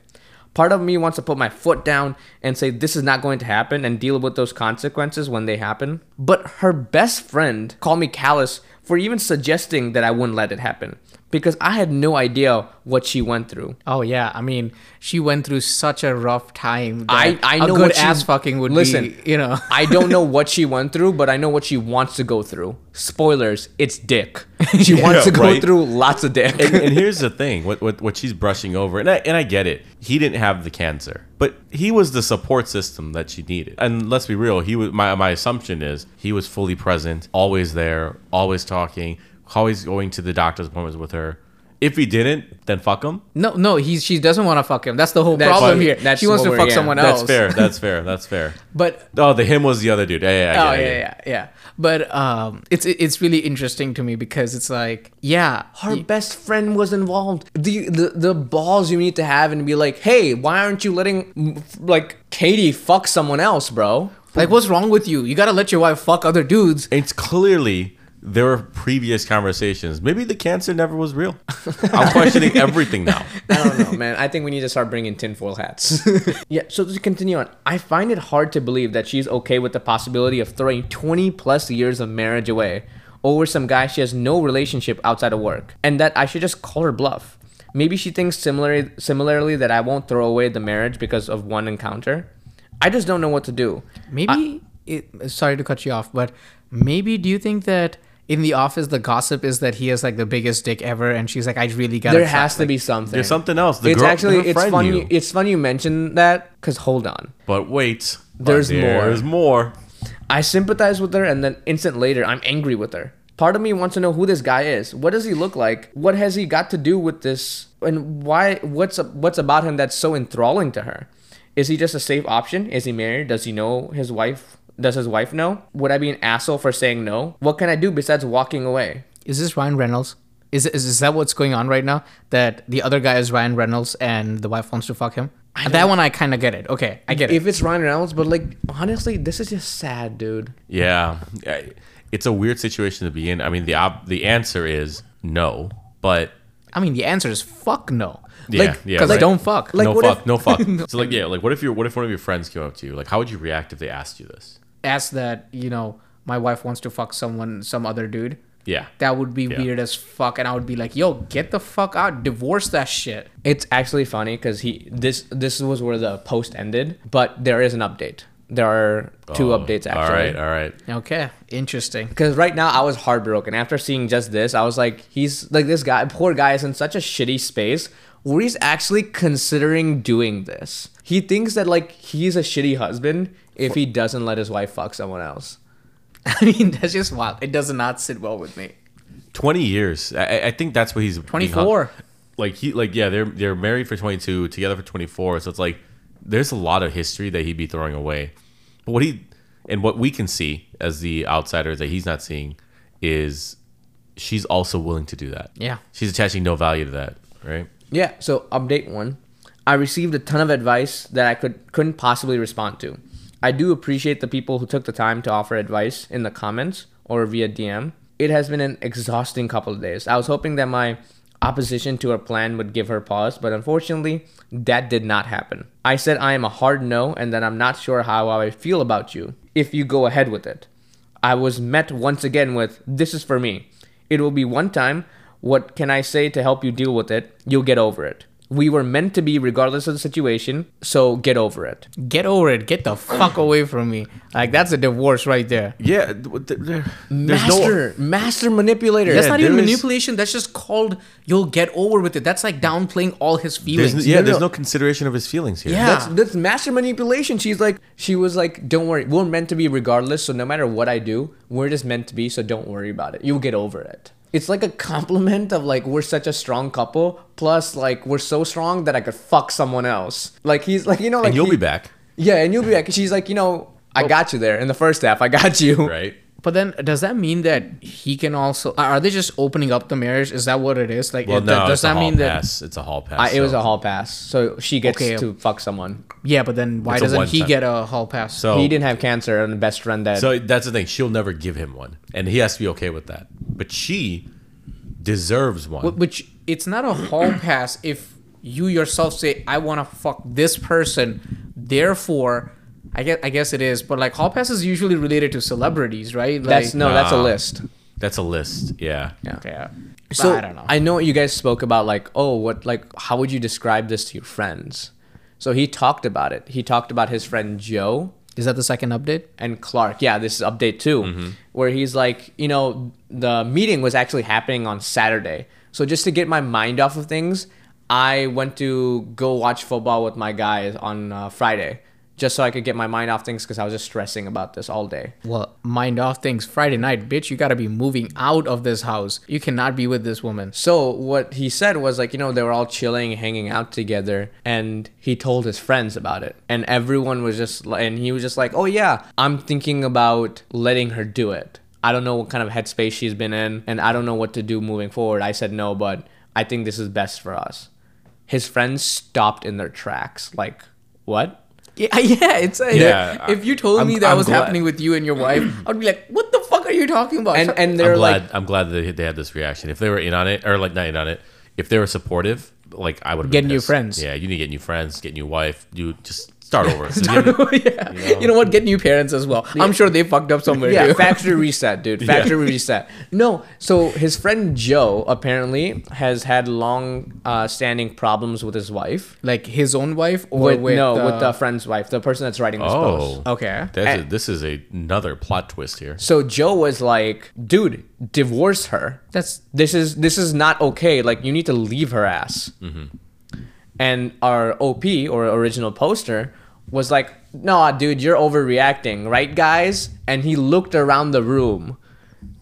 Part of me wants to put my foot down and say this is not going to happen and deal with those consequences when they happen. But her best friend called me callous for even suggesting that I wouldn't let it happen because I had no idea what she went through. oh yeah, I mean, she went through such a rough time. That I- I a know good what she- ass fucking would Listen, be. You know, I don't know what she went through, but I know what she wants to go through. Spoilers, it's dick. She wants to go right. through lots of dick. and, and here's the thing: what, what what she's brushing over, and I and I get it. He didn't have the cancer, but he was the support system that she needed. And let's be real: he was my my assumption is he was fully present, always there, always talking, always going to the doctor's appointments with her. If he didn't, then fuck him. no, no, he's she doesn't want to fuck him. That's the whole That's problem what- here. that's she wants what to we're- fuck yeah, someone That's else. fair. That's fair. That's fair. But Oh, the him was the other dude. Yeah, yeah, yeah. I oh get it, I yeah, get it. yeah, yeah. But um, it's it's really interesting to me because it's like, yeah, her y- best friend was involved. The, the the balls you need to have and be like, hey, why aren't you letting mm, like Katie fuck someone else, bro? like what's wrong with you? You gotta let your wife fuck other dudes. It's clearly there were previous conversations. Maybe the cancer never was real. I'm questioning everything now. I don't know, man. I think we need to start bringing tinfoil hats. yeah. So to continue on, I find it hard to believe that she's okay with the possibility of throwing 20 plus years of marriage away over some guy she has no relationship outside of work, and that I should just call her bluff. Maybe she thinks similarly, similarly that I won't throw away the marriage because of one encounter. I just don't know what to do. Maybe it, sorry to cut you off, but maybe do you think that in the office the gossip is that he has like the biggest dick ever, and she's like, I really gotta. There try- has to be something. There's something else. The it's girl, actually it's friend funny. knew. It's funny you mention that because hold on, But wait, but There's more. There's more. I sympathize with her, and then instant later I'm angry with her. Part of me wants to know who this guy is. What does he look like? What has he got to do with this? And why? What's what's about him that's so enthralling to her? Is he just a safe option? Is he married? Does he know his wife? Does his wife know? Would I be an asshole for saying no? What can I do besides walking away? Is this Ryan Reynolds? Is, is is that what's going on right now? That the other guy is Ryan Reynolds and the wife wants to fuck him. that one I kind of get it. Okay, I get it. If it's Ryan Reynolds, but like honestly, this is just sad, dude. Yeah, it's a weird situation to be in. I mean, the ob- the answer is no, but I mean, the answer is fuck no. yeah, like, yeah, because right. don't fuck. Like, no what fuck, if- no fuck. so like, yeah, like what if you what if one of your friends came up to you? Like, how would you react if they asked you this? Ask that you know my wife wants to fuck someone, some other dude. Yeah, That would be Yeah. weird as fuck, and I would be like, "Yo, get the fuck out, divorce that shit." It's actually funny because he this this was where the post ended, but there is an update. There are two Oh, updates actually. All right, all right. Okay, interesting. Because right now I was heartbroken after seeing just this. I was like, he's like this guy, poor guy, is in such a shitty space where he's actually considering doing this. He thinks that like he's a shitty husband if he doesn't let his wife fuck someone else. I mean, that's just wild. It does not sit well with me. Twenty years. I, I- I think that's what he's 24. Like he, like yeah, they're they're married for twenty two, together for twenty four. So it's like there's a lot of history that he'd be throwing away. But what he and what we can see as the outsiders that he's not seeing is she's also willing to do that. Yeah. she's attaching no value to that, right? Yeah. So update one, I received a ton of advice that I could couldn't possibly respond to. I do appreciate the people who took the time to offer advice in the comments or via DM. It has been an exhausting couple of days. I was hoping that my opposition to her plan would give her pause, but unfortunately, that did not happen. I said I am a hard no and that I'm not sure how I feel about you if you go ahead with it. I was met once again with this is for me. It will be one time. What can I say to help you deal with it? You'll get over it. We were meant to be regardless of the situation, so get over it. Get over it. Get the fuck away from me. Like that's a divorce right there. Yeah, th- th- there- there's no. Master, master manipulator. That's not even there is- manipulation. That's just called you'll get over with it. That's like downplaying all his feelings. There's, yeah, No, there's no. no consideration of his feelings here. Yeah. That's that's master manipulation. She's like, she was like, don't worry, we're meant to be regardless. So no matter what I do, we're just meant to be. So don't worry about it. You'll get over it. It's like a compliment of like we're such a strong couple. Plus, like we're so strong that I could fuck someone else. Like he's like you know like and you'll he- be back, Yeah, and you'll be back. She's like you know I oh. got you there in the first half. I got you. right? But then, does that mean that he can also? Are they just opening up the marriage? Is that what it is? Like, Well, it- no, does it's a that hall mean that? pass. It's a hall pass. I, it was a hall pass, so she gets Okay. to fuck someone. Yeah, but then why It's doesn't he one-time. get a hall pass? So he didn't have cancer, and the best friend that. So that's the thing. She'll never give him one, and he has to be okay with that. But she deserves one. Which it's not a hall pass if you yourself say I want to fuck this person, therefore. I guess I guess it is, but like hall pass is usually related to celebrities, right? Like, that's no, that's a Nah. list. That's a list. Yeah. Yeah. Yeah. So I don't know. I know you guys spoke about like, oh, what like how would you describe this to your friends? So he talked about it. He talked about his friend Joe is that the second update? and Clark. Yeah, this is update 2 where he's like, you know, the meeting was actually happening on Saturday. So just to get my mind off of things, I went to go watch football with my guys on uh, Friday, just so I could get my mind off things because I was just stressing about this all day. Well, mind off things. Friday night, bitch, you gotta be moving out of this house. You cannot be with this woman. So what he said was like, you know, they were all chilling, hanging out together, and he told his friends about it, and everyone was just, and he was just like, oh yeah, I'm thinking about letting her do it. I don't know what kind of headspace she's been in, and I don't know what to do moving forward. I said no, but I think this is best for us. His friends stopped in their tracks, like, what? Yeah, yeah. It's like, Yeah, if you told I'm- me that I'm was glad- happening with you and your wife, I'd be like, "What the fuck are you talking about?" And Shut- and they're I'm glad. like, I'm glad that they, they had this reaction. If they were in on it, or like not in on it, if they were supportive, like I would Get new friends. Yeah, you need to get new friends, get new wife. You just start over. So you- yeah. You know? what? Get new parents as well. I'm sure they fucked up somewhere yeah, too. factory reset, dude. Factory reset. No, so his friend Joe apparently has had long uh, standing problems with his wife. like his own wife or With, with no, uh, with the friend's wife, the person that's writing this post. oh, Okay. That's a, this is a, another plot twist here. So Joe was like, "Dude, divorce her. That's This is this is not okay. Like you need to leave her ass." And our OP or original poster was like, "No, dude, you're overreacting, right, guys?" And he looked around the room,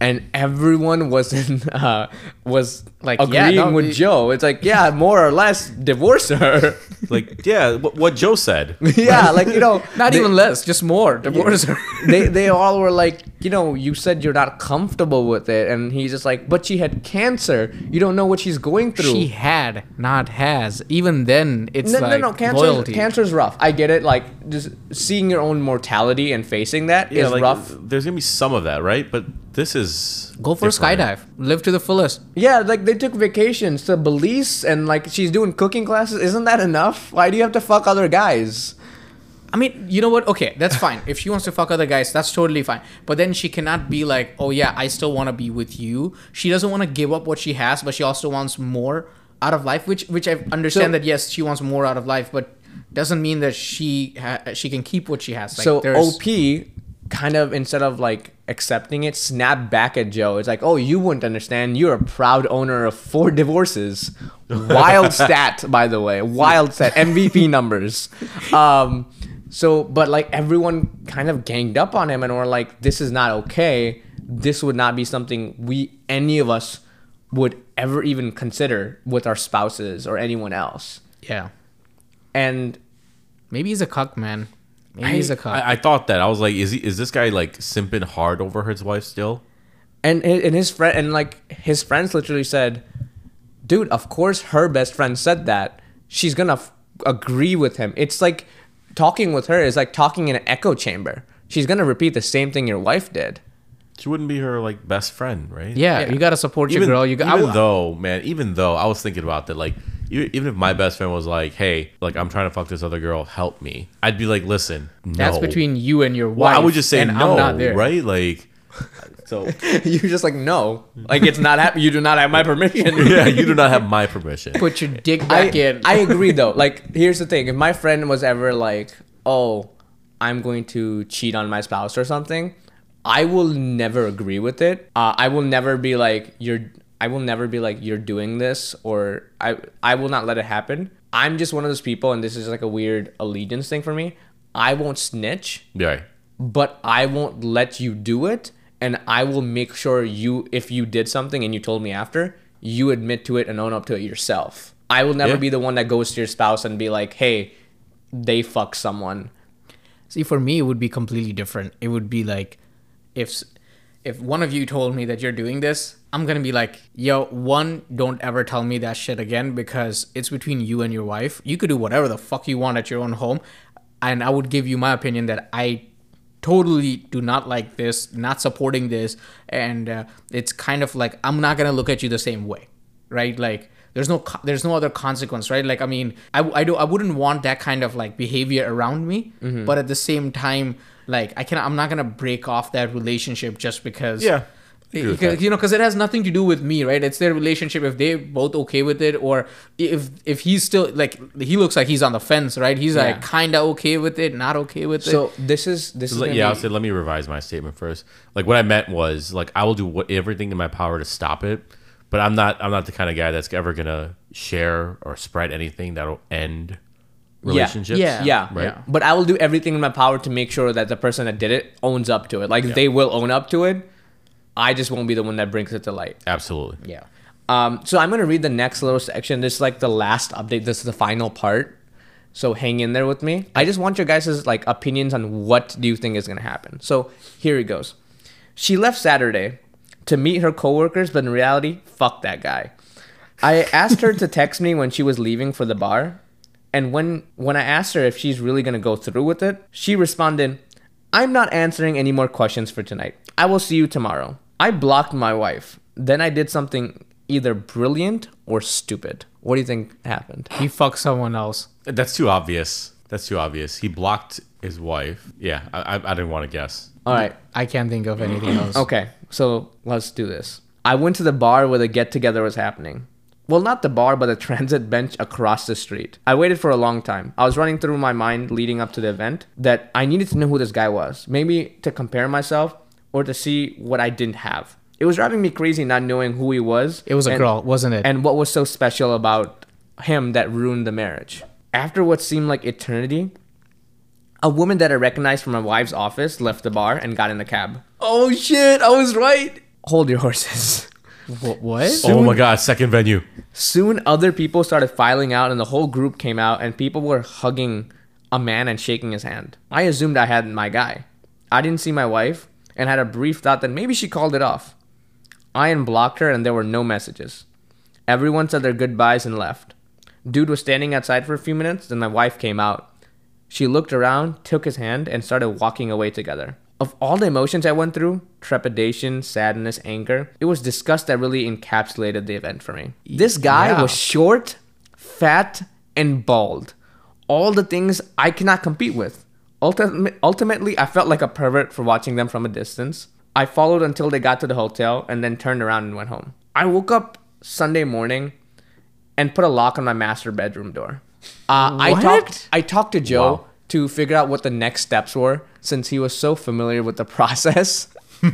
and everyone was in uh, was Like, like yeah, agreeing no, with it- Joe. It's like, yeah, more or less, divorce her. Like, yeah, what, what Joe said. yeah, like you know, not they- even less, just more. Divorce her. they they all were like, you know, you said you're not comfortable with it, and he's just like, but she had cancer. You don't know what she's going through. She had, not has. Even then, it's no, like no, no. Cancer, loyalty. cancer's rough. I get it. Like just seeing your own mortality and facing that is Yeah, like rough. there's gonna be some of that, right? But this is Go for different. a skydive. Live to the fullest. Yeah, like they took vacations to Belize, and like she's doing cooking classes. Isn't that enough? Why do you have to fuck other guys? I mean, you know what? Okay, that's fine. If she wants to fuck other guys, that's totally fine. But then she cannot be like, oh yeah, I still want to be with you. She doesn't want to give up what she has, but she also wants more out of life. Which, which I understand So- that yes, she wants more out of life, but doesn't mean that she ha- she can keep what she has. Like, so there's- OP kind of instead of like accepting it, snap back at Joe. It's like, oh, you wouldn't understand. You're a proud owner of four divorces. Wild stat, by the way. Wild stat. MVP numbers. Um, so, but like everyone kind of ganged up on him and were like, this is not okay. This would not be something we any of us would ever even consider with our spouses or anyone else. yeah, And maybe he's a cuck, man. Maybe he's a cop. I, I thought that I was like, is he? Is this guy like simping hard over his wife still? and and his friend and like his friends literally said dude of course her best friend said that she's gonna f- agree with him it's like talking with her is like talking in an echo chamber she's gonna repeat the same thing your wife did She wouldn't be her like best friend, right? yeah, yeah. you gotta support your girl. You got. even though, man, even though I was thinking about that, like, even if my best friend was like, "Hey, like, I'm trying to fuck this other girl, help me," I'd be like, "Listen, no." that's between you and your wife. Well, I would just say no, I'm not there. right? Like, So You're just like, no, like it's not happening. You do not have my permission. yeah, you do not have my permission. Put your dick I, back in. I agree though. Like, here's the thing: if my friend was ever like, "Oh, I'm going to cheat on my spouse or something," I will never agree with it. Uh, I will never be like, "You're." I will never be like, "You're doing this," or I. I will not let it happen. I'm just one of those people, and this is like a weird allegiance thing for me. I won't snitch, Yeah. but I won't let you do it, and I will make sure you, if you did something and you told me after, you admit to it and own up to it yourself. I will never Yeah. be the one that goes to your spouse and be like, "Hey, they fuck someone." See, for me, it would be completely different. It would be like if if one of you told me that you're doing this, I'm gonna be like, yo, one, don't ever tell me that shit again because it's between you and your wife. You could do whatever the fuck you want at your own home, and I would give you my opinion that I totally do not like this, not supporting this, and uh, it's kind of like I'm not gonna look at you the same way, right? Like there's no there's no other consequence, right? Like I mean, I, I do I wouldn't want that kind of like behavior around me, but at the same time, like I can I'm not gonna break off that relationship just because Yeah. Agree with because, you know because it has nothing to do with me right it's their relationship if they both okay with it or if if he's still like he looks like he's on the fence right he's Yeah. like kind of okay with it not okay with it So this is this is Let- yeah, I'll say. Let me revise my statement first. Like what I meant was like I will do what, everything in my power to stop it, but I'm not. I'm not the kind of guy that's ever gonna share or spread anything that'll end relationships. Yeah. yeah, Right. Yeah. But I will do everything in my power to make sure that the person that did it owns up to it. Like they will own up to it. I just won't be the one that brings it to light. Absolutely. yeah Um, so I'm gonna read the next little section. This is like the last update. This is the final part. So hang in there with me. I just want your guys' like opinions on what do you think is gonna happen. So here it goes. She left Saturday to meet her coworkers, but in reality, fuck that guy. I asked her to text me when she was leaving for the bar, and when when I asked her if she's really gonna go through with it, she responded, "I'm not answering any more questions for tonight. I will see you tomorrow." I blocked my wife. Then I did something either brilliant or stupid. What do you think happened? he fucked someone else That's too obvious. That's too obvious. He blocked his wife. Yeah, I, I, I didn't want to guess. All right. i can't think of anything else Okay, so let's do this. I went to the bar where the get together was happening. Well, not the bar, but the transit bench across the street. I waited for a long time. I was running through my mind leading up to the event that I needed to know who this guy was, maybe to compare myself or to see what I didn't have. It was driving me crazy not knowing who he was. it was a and- girl wasn't it and what was so special about him that ruined the marriage. After what seemed like eternity, a woman that I recognized from my wife's office left the bar and got in a cab. oh shit i was right Hold your horses. what, what? oh my god, second venue. Soon, other people started filing out, and the whole group came out, and people were hugging a man and shaking his hand. I assumed I had my guy. I didn't see my wife and had a brief thought that maybe she called it off. I unblocked her, and there were no messages. Everyone said their goodbyes and left. Dude was standing outside for a few minutes, then my wife came out. She looked around, took his hand, and started walking away together. Of all the emotions I went through trepidation, sadness, anger it was disgust that really encapsulated the event for me. This guy Yeah. was short, fat, and bald. All the things I cannot compete with. Ultim- ultimately, I felt like a pervert for watching them from a distance. I followed until they got to the hotel and then turned around and went home. I woke up Sunday morning and put a lock on my master bedroom door. Uh, I talked. I talked to Joe Wow. To figure out what the next steps were, since he was so familiar with the process.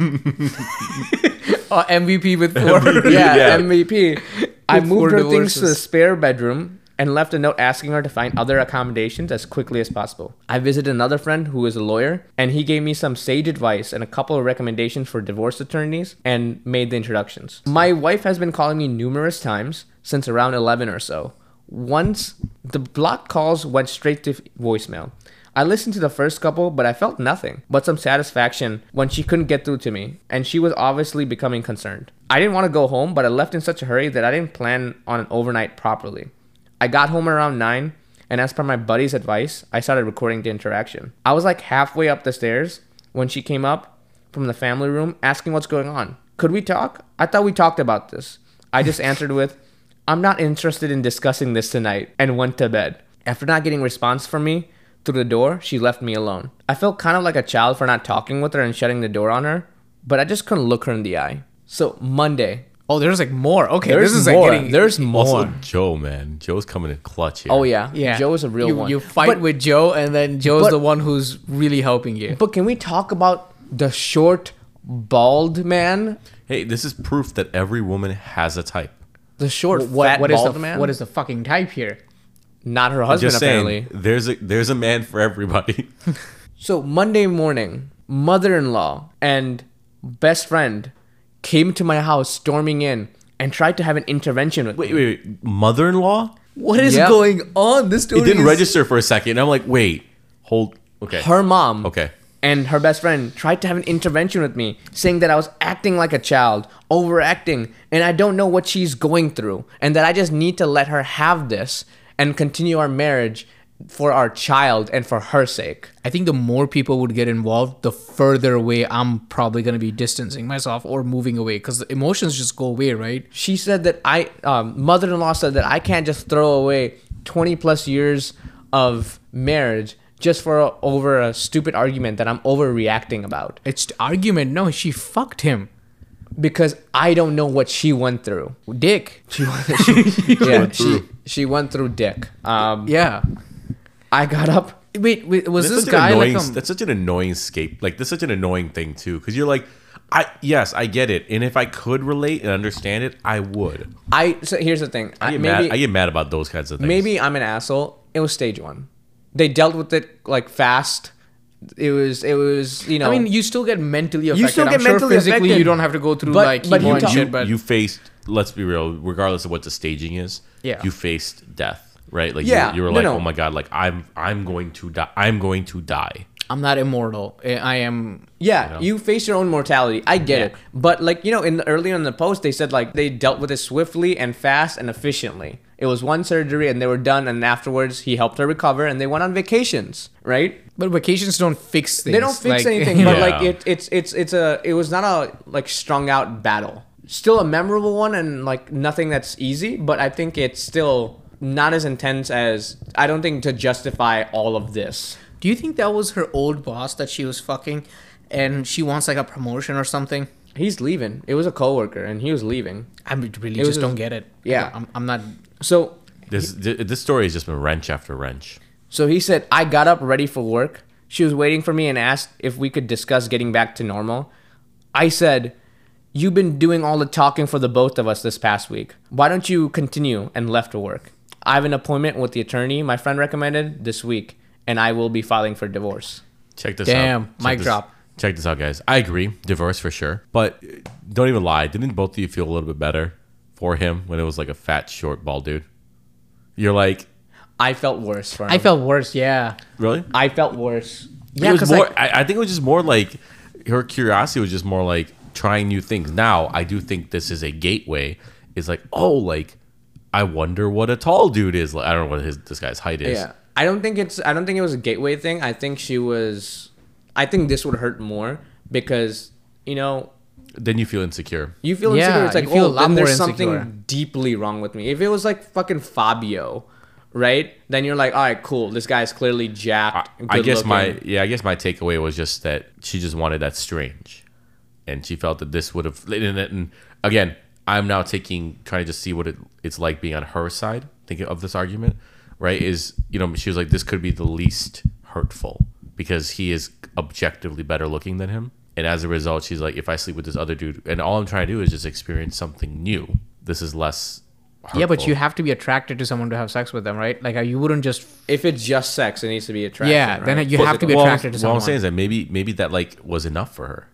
Uh, mvp with four yeah, Yeah. MVP. I With moved her things to the spare bedroom and left a note asking her to find other accommodations as quickly as possible. I visited another friend who is a lawyer, and he gave me some sage advice and a couple of recommendations for divorce attorneys and made the introductions. My wife has been calling me numerous times since around 11 or so. Once, the block calls went straight to voicemail. I listened to the first couple, but I felt nothing but some satisfaction when she couldn't get through to me, and she was obviously becoming concerned. I didn't want to go home, but I left in such a hurry that I didn't plan on an overnight properly. I got home around 9, and as per my buddy's advice, I started recording the interaction. I was like halfway up the stairs when she came up from the family room asking what's going on. Could we talk? I thought we talked about this. I just answered with, I'm not interested in discussing this tonight, and went to bed. After not getting response from me through the door, she left me alone. I felt kind of like a child for not talking with her and shutting the door on her, but I just couldn't look her in the eye. So Monday, Oh, there's like more. Okay, there's this is more. like getting. there's more. Also, Joe, man, Joe's coming in clutch here. oh yeah, yeah, Joe is a real you, one. You fight But- with Joe, and then Joe's but- the one who's really helping you. But can we talk about the short, bald man? Hey, this is proof that every woman has a type. The short, What, fat, what is bald the man? what is the fucking type here? Not her husband, just apparently. saying, there's a there's a man for everybody. So Monday morning, mother-in-law and best friend came to my house storming in and tried to have an intervention with wait, me. wait, wait, mother-in-law? What is Yeah. going on? This story It didn't is- register for a second. I'm like, wait, hold. Okay. Her mom Okay. and her best friend tried to have an intervention with me, saying that I was acting like a child, overacting, and I don't know what she's going through, and that I just need to let her have this and continue our marriage for our child and for her sake. I think the more people would get involved, the further away I'm probably going to be distancing myself or moving away because the emotions just go away, right? She said that I, um, mother-in-law said that I can't just throw away 20 plus years of marriage just for a, over a stupid argument that I'm overreacting about It's argument. No, she fucked him. Because I don't know what she went through. Dick. She, went, she yeah, she, she went through dick. Um, Yeah. I got up. Wait, wait was That's this guy annoying, like um, that's such an annoying scape. Like that's such an annoying thing too, because you're like, I yes, I get it, and if I could relate and understand it, I would. I so here's the thing. I I, get maybe mad. I get mad about those kinds of things. maybe I'm an asshole. It was stage one. They dealt with it like fast. It was it was you know. I mean, you still get mentally affected. You still I'm get sure mentally physically affected. you don't have to go through But- like but you and shit, but you faced. Let's be real. Regardless of what the staging is, Yeah. you faced death, right? Like Yeah, you, you were no, like, no. oh my god, like I'm I'm going to die. I'm going to die. I'm not immortal. I I am Yeah, know? you face your own mortality. I get Yeah. it, but like you know, in the, earlier in the post, they said like they dealt with it swiftly and fast and efficiently. It was one surgery and they were done, and afterwards he helped her recover, and they went on vacations. Right? But vacations don't fix things. They don't fix Like, anything, but know. like it, it's it's it's a it was not a like strung out battle. Still a memorable one, and like nothing that's easy, but I think it's still not as intense as I don't think to justify all of this. Do you think that was her old boss that she was fucking, and she wants like a promotion or something? He's leaving. It was a coworker, and he was leaving. I really It just don't get it. Yeah. I'm, I'm not. So This this story has just been wrench after wrench. So he said, I got up ready for work. She was waiting for me and asked if we could discuss getting back to normal. I said, You've been doing all the talking for the both of us this past week. Why don't you continue? And left to work. I have an appointment with the attorney my friend recommended this week, and I will be filing for divorce. Check this out. Damn, mic this- drop. Check this out, guys. I agree, divorce for sure. But don't even lie. Didn't both of you feel a little bit better for him when it was like a fat, short, bald dude? You're like, I felt worse for him. I felt worse. Yeah. really? I felt worse. it was 'cause, more. like, I, I think it was just more like her curiosity was just more like trying new things. Now I do think this is a gateway. Is like, oh, like I wonder what a tall dude is. Like I don't know what his this guy's height is. Yeah. I don't think it's I don't think it was a gateway thing. I think she was I think this would hurt more because, you know, Then you feel insecure. You feel Yeah, insecure. It's like, you feel oh, then there's insecure. something deeply wrong with me. If it was like fucking Fabio, right? Then you're like, all right, cool. This guy's clearly jacked. I good guess my yeah, I guess my takeaway was just that she just wanted that strange, and she felt that this would have. And, and again, I'm now taking trying to just see what it, it's like being on her side, thinking of this argument, right? Is you know she was like this could be the least hurtful because he is objectively better looking than him, and as a result, she's like, if I sleep with this other dude, and all I'm trying to do is just experience something new. This is less. Hurtful. Yeah, but you have to be attracted to someone to have sex with them, right? Like uh, you wouldn't just. If it's just sex, it needs to be attraction. Yeah, then right? you have to be Well, attracted to someone. what. I'm saying is that maybe maybe that like was enough for her.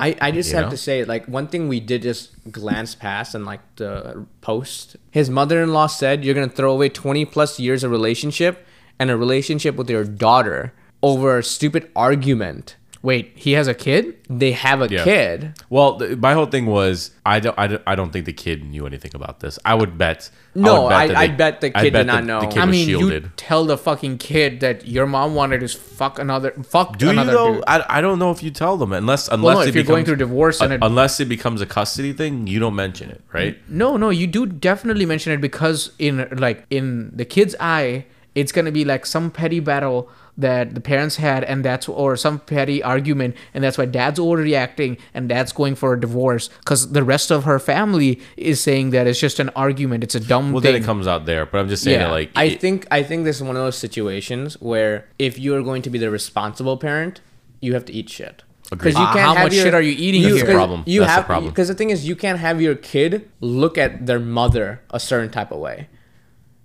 I, I just You have know? to say, like, one thing we did just glance past and like the post. His mother in law said you're gonna throw away 20 plus years of relationship and a relationship with your daughter over a stupid argument. Wait, he has a kid? They have a Yeah. kid. Well, th- my whole thing was I don't, I don't I don't think the kid knew anything about this. I would bet. No, would I- that I bet the I'd kid did not the- know. The kid I mean, shielded. you tell the fucking kid that your mom wanted to fuck another fuck Do you another though? dude. I, I don't know if you tell them unless unless Well, no, it if you're going becomes- through divorce and uh, it- unless it becomes a custody thing, you don't mention it, right? No, no, you do definitely mention it because in like in the kid's eye, it's gonna be like some petty battle that the parents had and that's or some petty argument and that's why dad's overreacting and dad's going for a divorce because the rest of her family is saying that it's just an argument it's a dumb Well, thing then it comes out there. But I'm just saying Yeah, that, like, I it- think I think this is one of those situations where if you're going to be the responsible parent, you have to eat shit. Agreed. Uh, how much shit are you eating That's the here? problem. You That's the have problem. because the thing is, you can't have your kid look at their mother a certain type of way,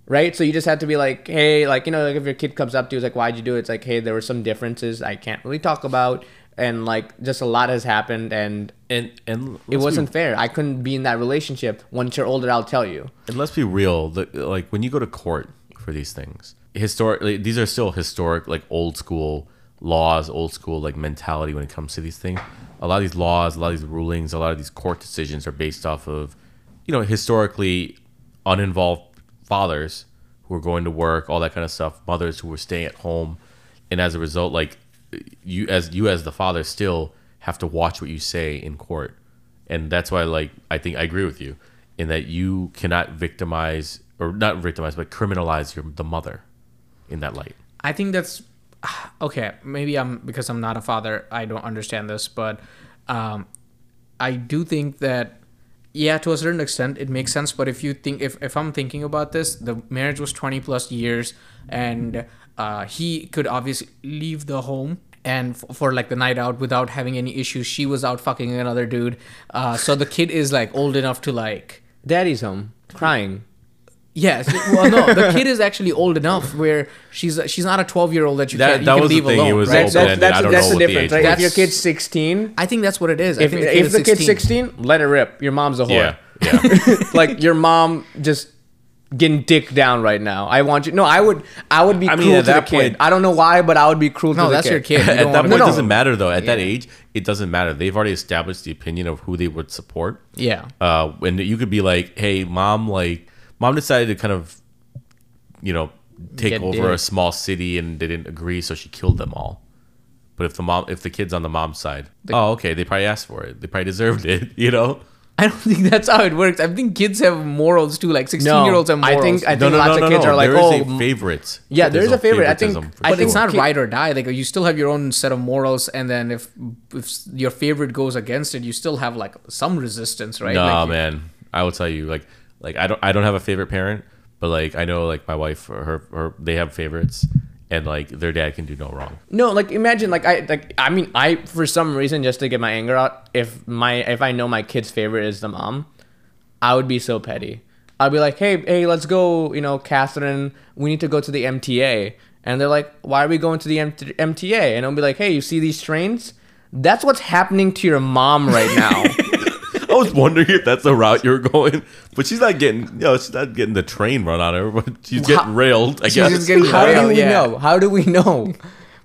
right? So you just have to be like, hey, like you know, like if your kid comes up to you, it's like, why'd you do it? It's like, hey, there were some differences I can't really talk about, and like just a lot has happened, and and and it let's be- wasn't fair. I couldn't be in that relationship. Once you're older, I'll tell you. And let's be real, the, like when you go to court for these things, historically, these are still historic, like old school laws, old school like mentality when it comes to these things. A lot of these laws, a lot of these rulings, a lot of these court decisions are based off of, you know, historically uninvolved fathers who were going to work, all that kind of stuff, mothers who were staying at home, and as a result, like you as you as the father still have to watch what you say in court and that's why like i think i agree with you in that you cannot victimize or not victimize but criminalize your the mother in that light I think that's okay. Maybe I'm because I'm not a father. I don't understand this, but um, I do think that yeah, to a certain extent, it makes sense. But if you think if if I'm thinking about this, the marriage was 20 plus years, and uh, he could obviously leave the home. And f- for like the night out without having any issues, she was out fucking another dude. Uh, so the kid is like old enough to like Daddy's home crying. Yes. Well, no, the kid is actually old enough where she's she's not a 12 year old that you That- can, you that can was the leave thing, it alone. was right? That's, that's, that's, I don't that's know the what the difference, age right? If your kid's 16, I think that's what it is. I if, think the if kid is the kid's 16, let it rip. Your mom's a whore. yeah yeah like your mom just getting dick down right now. I want you. No, I would. I would be I mean, cruel at to the that kid. point- I don't know why, but I would be cruel No, to the that's kid. your kid. You at that wanna point it doesn't matter though at that age it doesn't matter they've already established the opinion of who they would support Yeah. uh and you could be like hey mom like mom decided to kind of you know take Get over a small city and they didn't agree so she killed them all but if the mom if the kid's on the mom's side oh okay they probably asked for it they probably deserved it you know I don't think that's how it works. I think kids have morals too. Like 16 No, year olds have I think- I think lots of kids are like, there is oh, a favorites Yeah, there is a favorite. I think- favoritism I but think it's not kid- right or die. Like you still have your own set of morals, and then if if your favorite goes against it, you still have like some resistance, right? Nah, like, man. I will tell you, like, like I don't, I don't have a favorite parent, but like I know, like my wife or her, her, they have favorites, and like their dad can do no wrong. No, like imagine, like I, like I mean, I for some reason just to get my anger out, if my if I know my kid's favorite is the mom, I would be so petty. I'd be like, hey, hey, let's go, you know, Catherine, we need to go to the MTA, and they're like, why are we going to the M- MTA? And I'll be like, hey, you see these trains? That's what's happening to your mom right now. I was wondering if that's the route you're going, but she's not getting, you know, she's not getting the train run on her, but she's getting How- railed. I She's guess. just getting How do railed, we yeah. know? How do we know?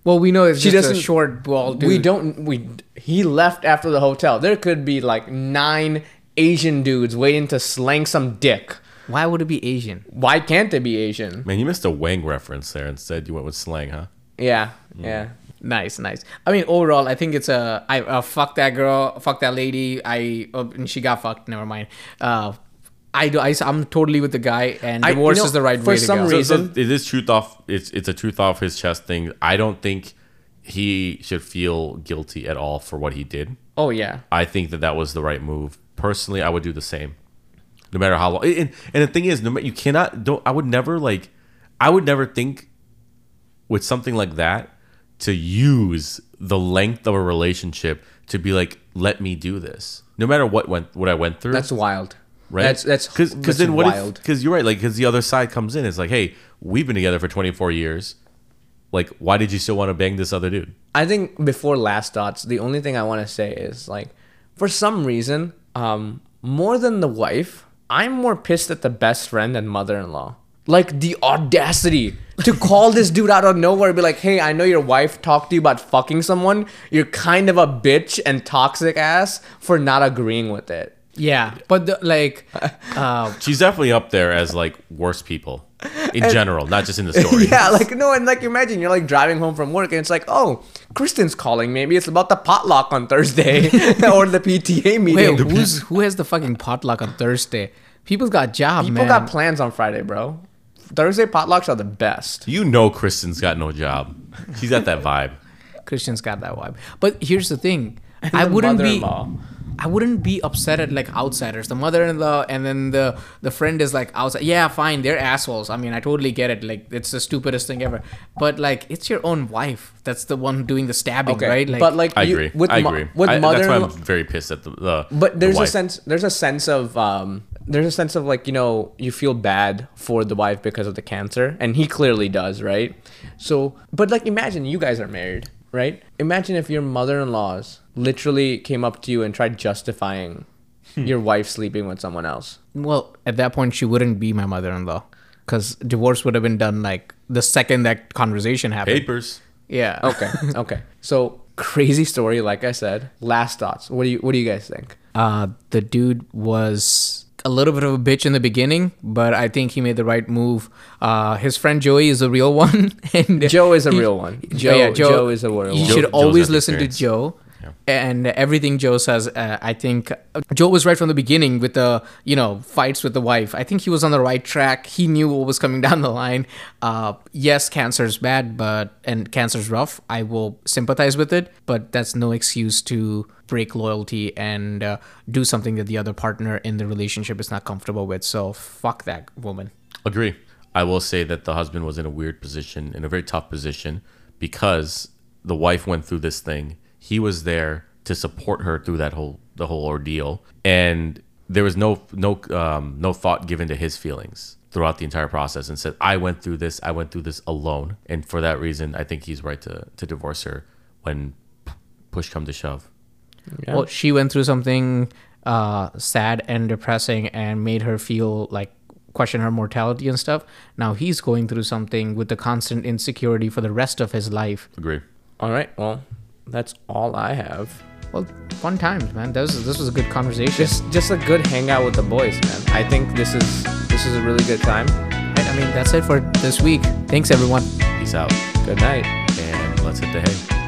Well, we know it's She just a doesn't- short bald dude. We don't. We he left after the hotel. There could be like nine Asian dudes waiting to slang some dick. Why would it be Asian? Why can't they be Asian? Man, you missed a Wang reference there. Instead, you went with slang, huh? Yeah, mm. yeah. Nice, nice. I mean, overall, I think it's a I uh, fuck that girl, fuck that lady. I uh, and she got fucked. Never mind. Uh, I do. I, am totally with the guy, and I- divorce you know, is the right for way to some go. So- reason- so it is truth off. It's it's a truth off his chest thing. I don't think he should feel guilty at all for what he did. Oh yeah. I think that that was the right move. Personally, I would do the same, no matter how long. And, and the thing is, no matter you cannot. Don't. I would never like. I would never think with something like that to use the length of a relationship to be like, let me do this, no matter what went what I went through. That's wild. right. That's that's because then what? wild. Because you're right. Like because the other side comes in. It's like, hey, we've been together for 24 years. Like, why did you still want to bang this other dude? I think before last thoughts, the only thing I want to say is like, for some reason, um, more than the wife, I'm more pissed at the best friend and mother-in-law. Like the audacity to call this dude out of nowhere and be like, "Hey, I know your wife talked to you about fucking someone. You're kind of a bitch and toxic ass for not agreeing with it." yeah, but the, like, uh, She's definitely up there as like worst people in general, not just in the story. Yeah, like no, and like imagine you're like driving home from work and it's like, oh, Kristen's calling. Maybe it's about the potluck on Thursday or the PTA meeting. wait, who's who has the fucking potluck on Thursday? People's got jobs. People man. got plans on Friday, bro. Thursday potlucks are the best. You know Kristen's got no job. She's got that vibe. Christian's got that vibe. But here's the thing. I The wouldn't be mother-in-law. I wouldn't be upset at like outsiders. The mother-in-law and then the the friend is like outside. Yeah, fine, they're assholes. I mean, I totally get it. Like it's the stupidest thing ever. But like it's your own wife that's the one doing the stabbing, Okay, right? Like but like I you- agree. with I mo- agree. with I, mother. that's why I'm very pissed at the. the But the there's a sense. There's a sense of um. There's a sense of like you know you feel bad for the wife because of the cancer, and he clearly does, right? So, but like imagine you guys are married, right? Imagine if your mother-in-laws literally came up to you and tried justifying Hmm. your wife sleeping with someone else. well, at that point she wouldn't be my mother-in-law cuz divorce would have been done like the second that conversation happened. papers. Yeah. Okay, okay. So crazy story, like I said. Last thoughts. What do you What do you guys think? Uh, the dude was a little bit of a bitch in the beginning, but I think he made the right move. Uh, his friend Joey is a real one, and Joe is a he- real one. Yeah, Joe, yeah, Joe, is a real You one. Joe- should Joe's always got the listen to. Joe. And everything Joe says, uh, I think uh, Joe was right from the beginning with the you know fights with the wife. I think he was on the right track. He knew what was coming down the line. Uh, yes, cancer is bad, but and cancer's rough. I will sympathize with it, but that's no excuse to break loyalty and uh, do something that the other partner in the relationship is not comfortable with. So fuck that woman. Agree. I will say that the husband was in a weird position, in a very tough position, because the wife went through this thing. He was there to support her through that whole the whole ordeal, and there was no no um, no thought given to his feelings throughout the entire process. And said, "I went through this. I went through this alone, and for that reason, I think he's right to to divorce her when push come to shove." Yeah. Well, she went through something uh, sad and depressing and made her feel like question her mortality and stuff. Now he's going through something with the constant insecurity for the rest of his life. Agree. All right. Well, that's all I have. Well, fun times, man. This was, this was a good conversation. Just just a good hangout with the boys, man. I think this is this is a really good time. I mean, that's it for this week. Thanks, everyone. Peace out, Good night. and let's hit the hay.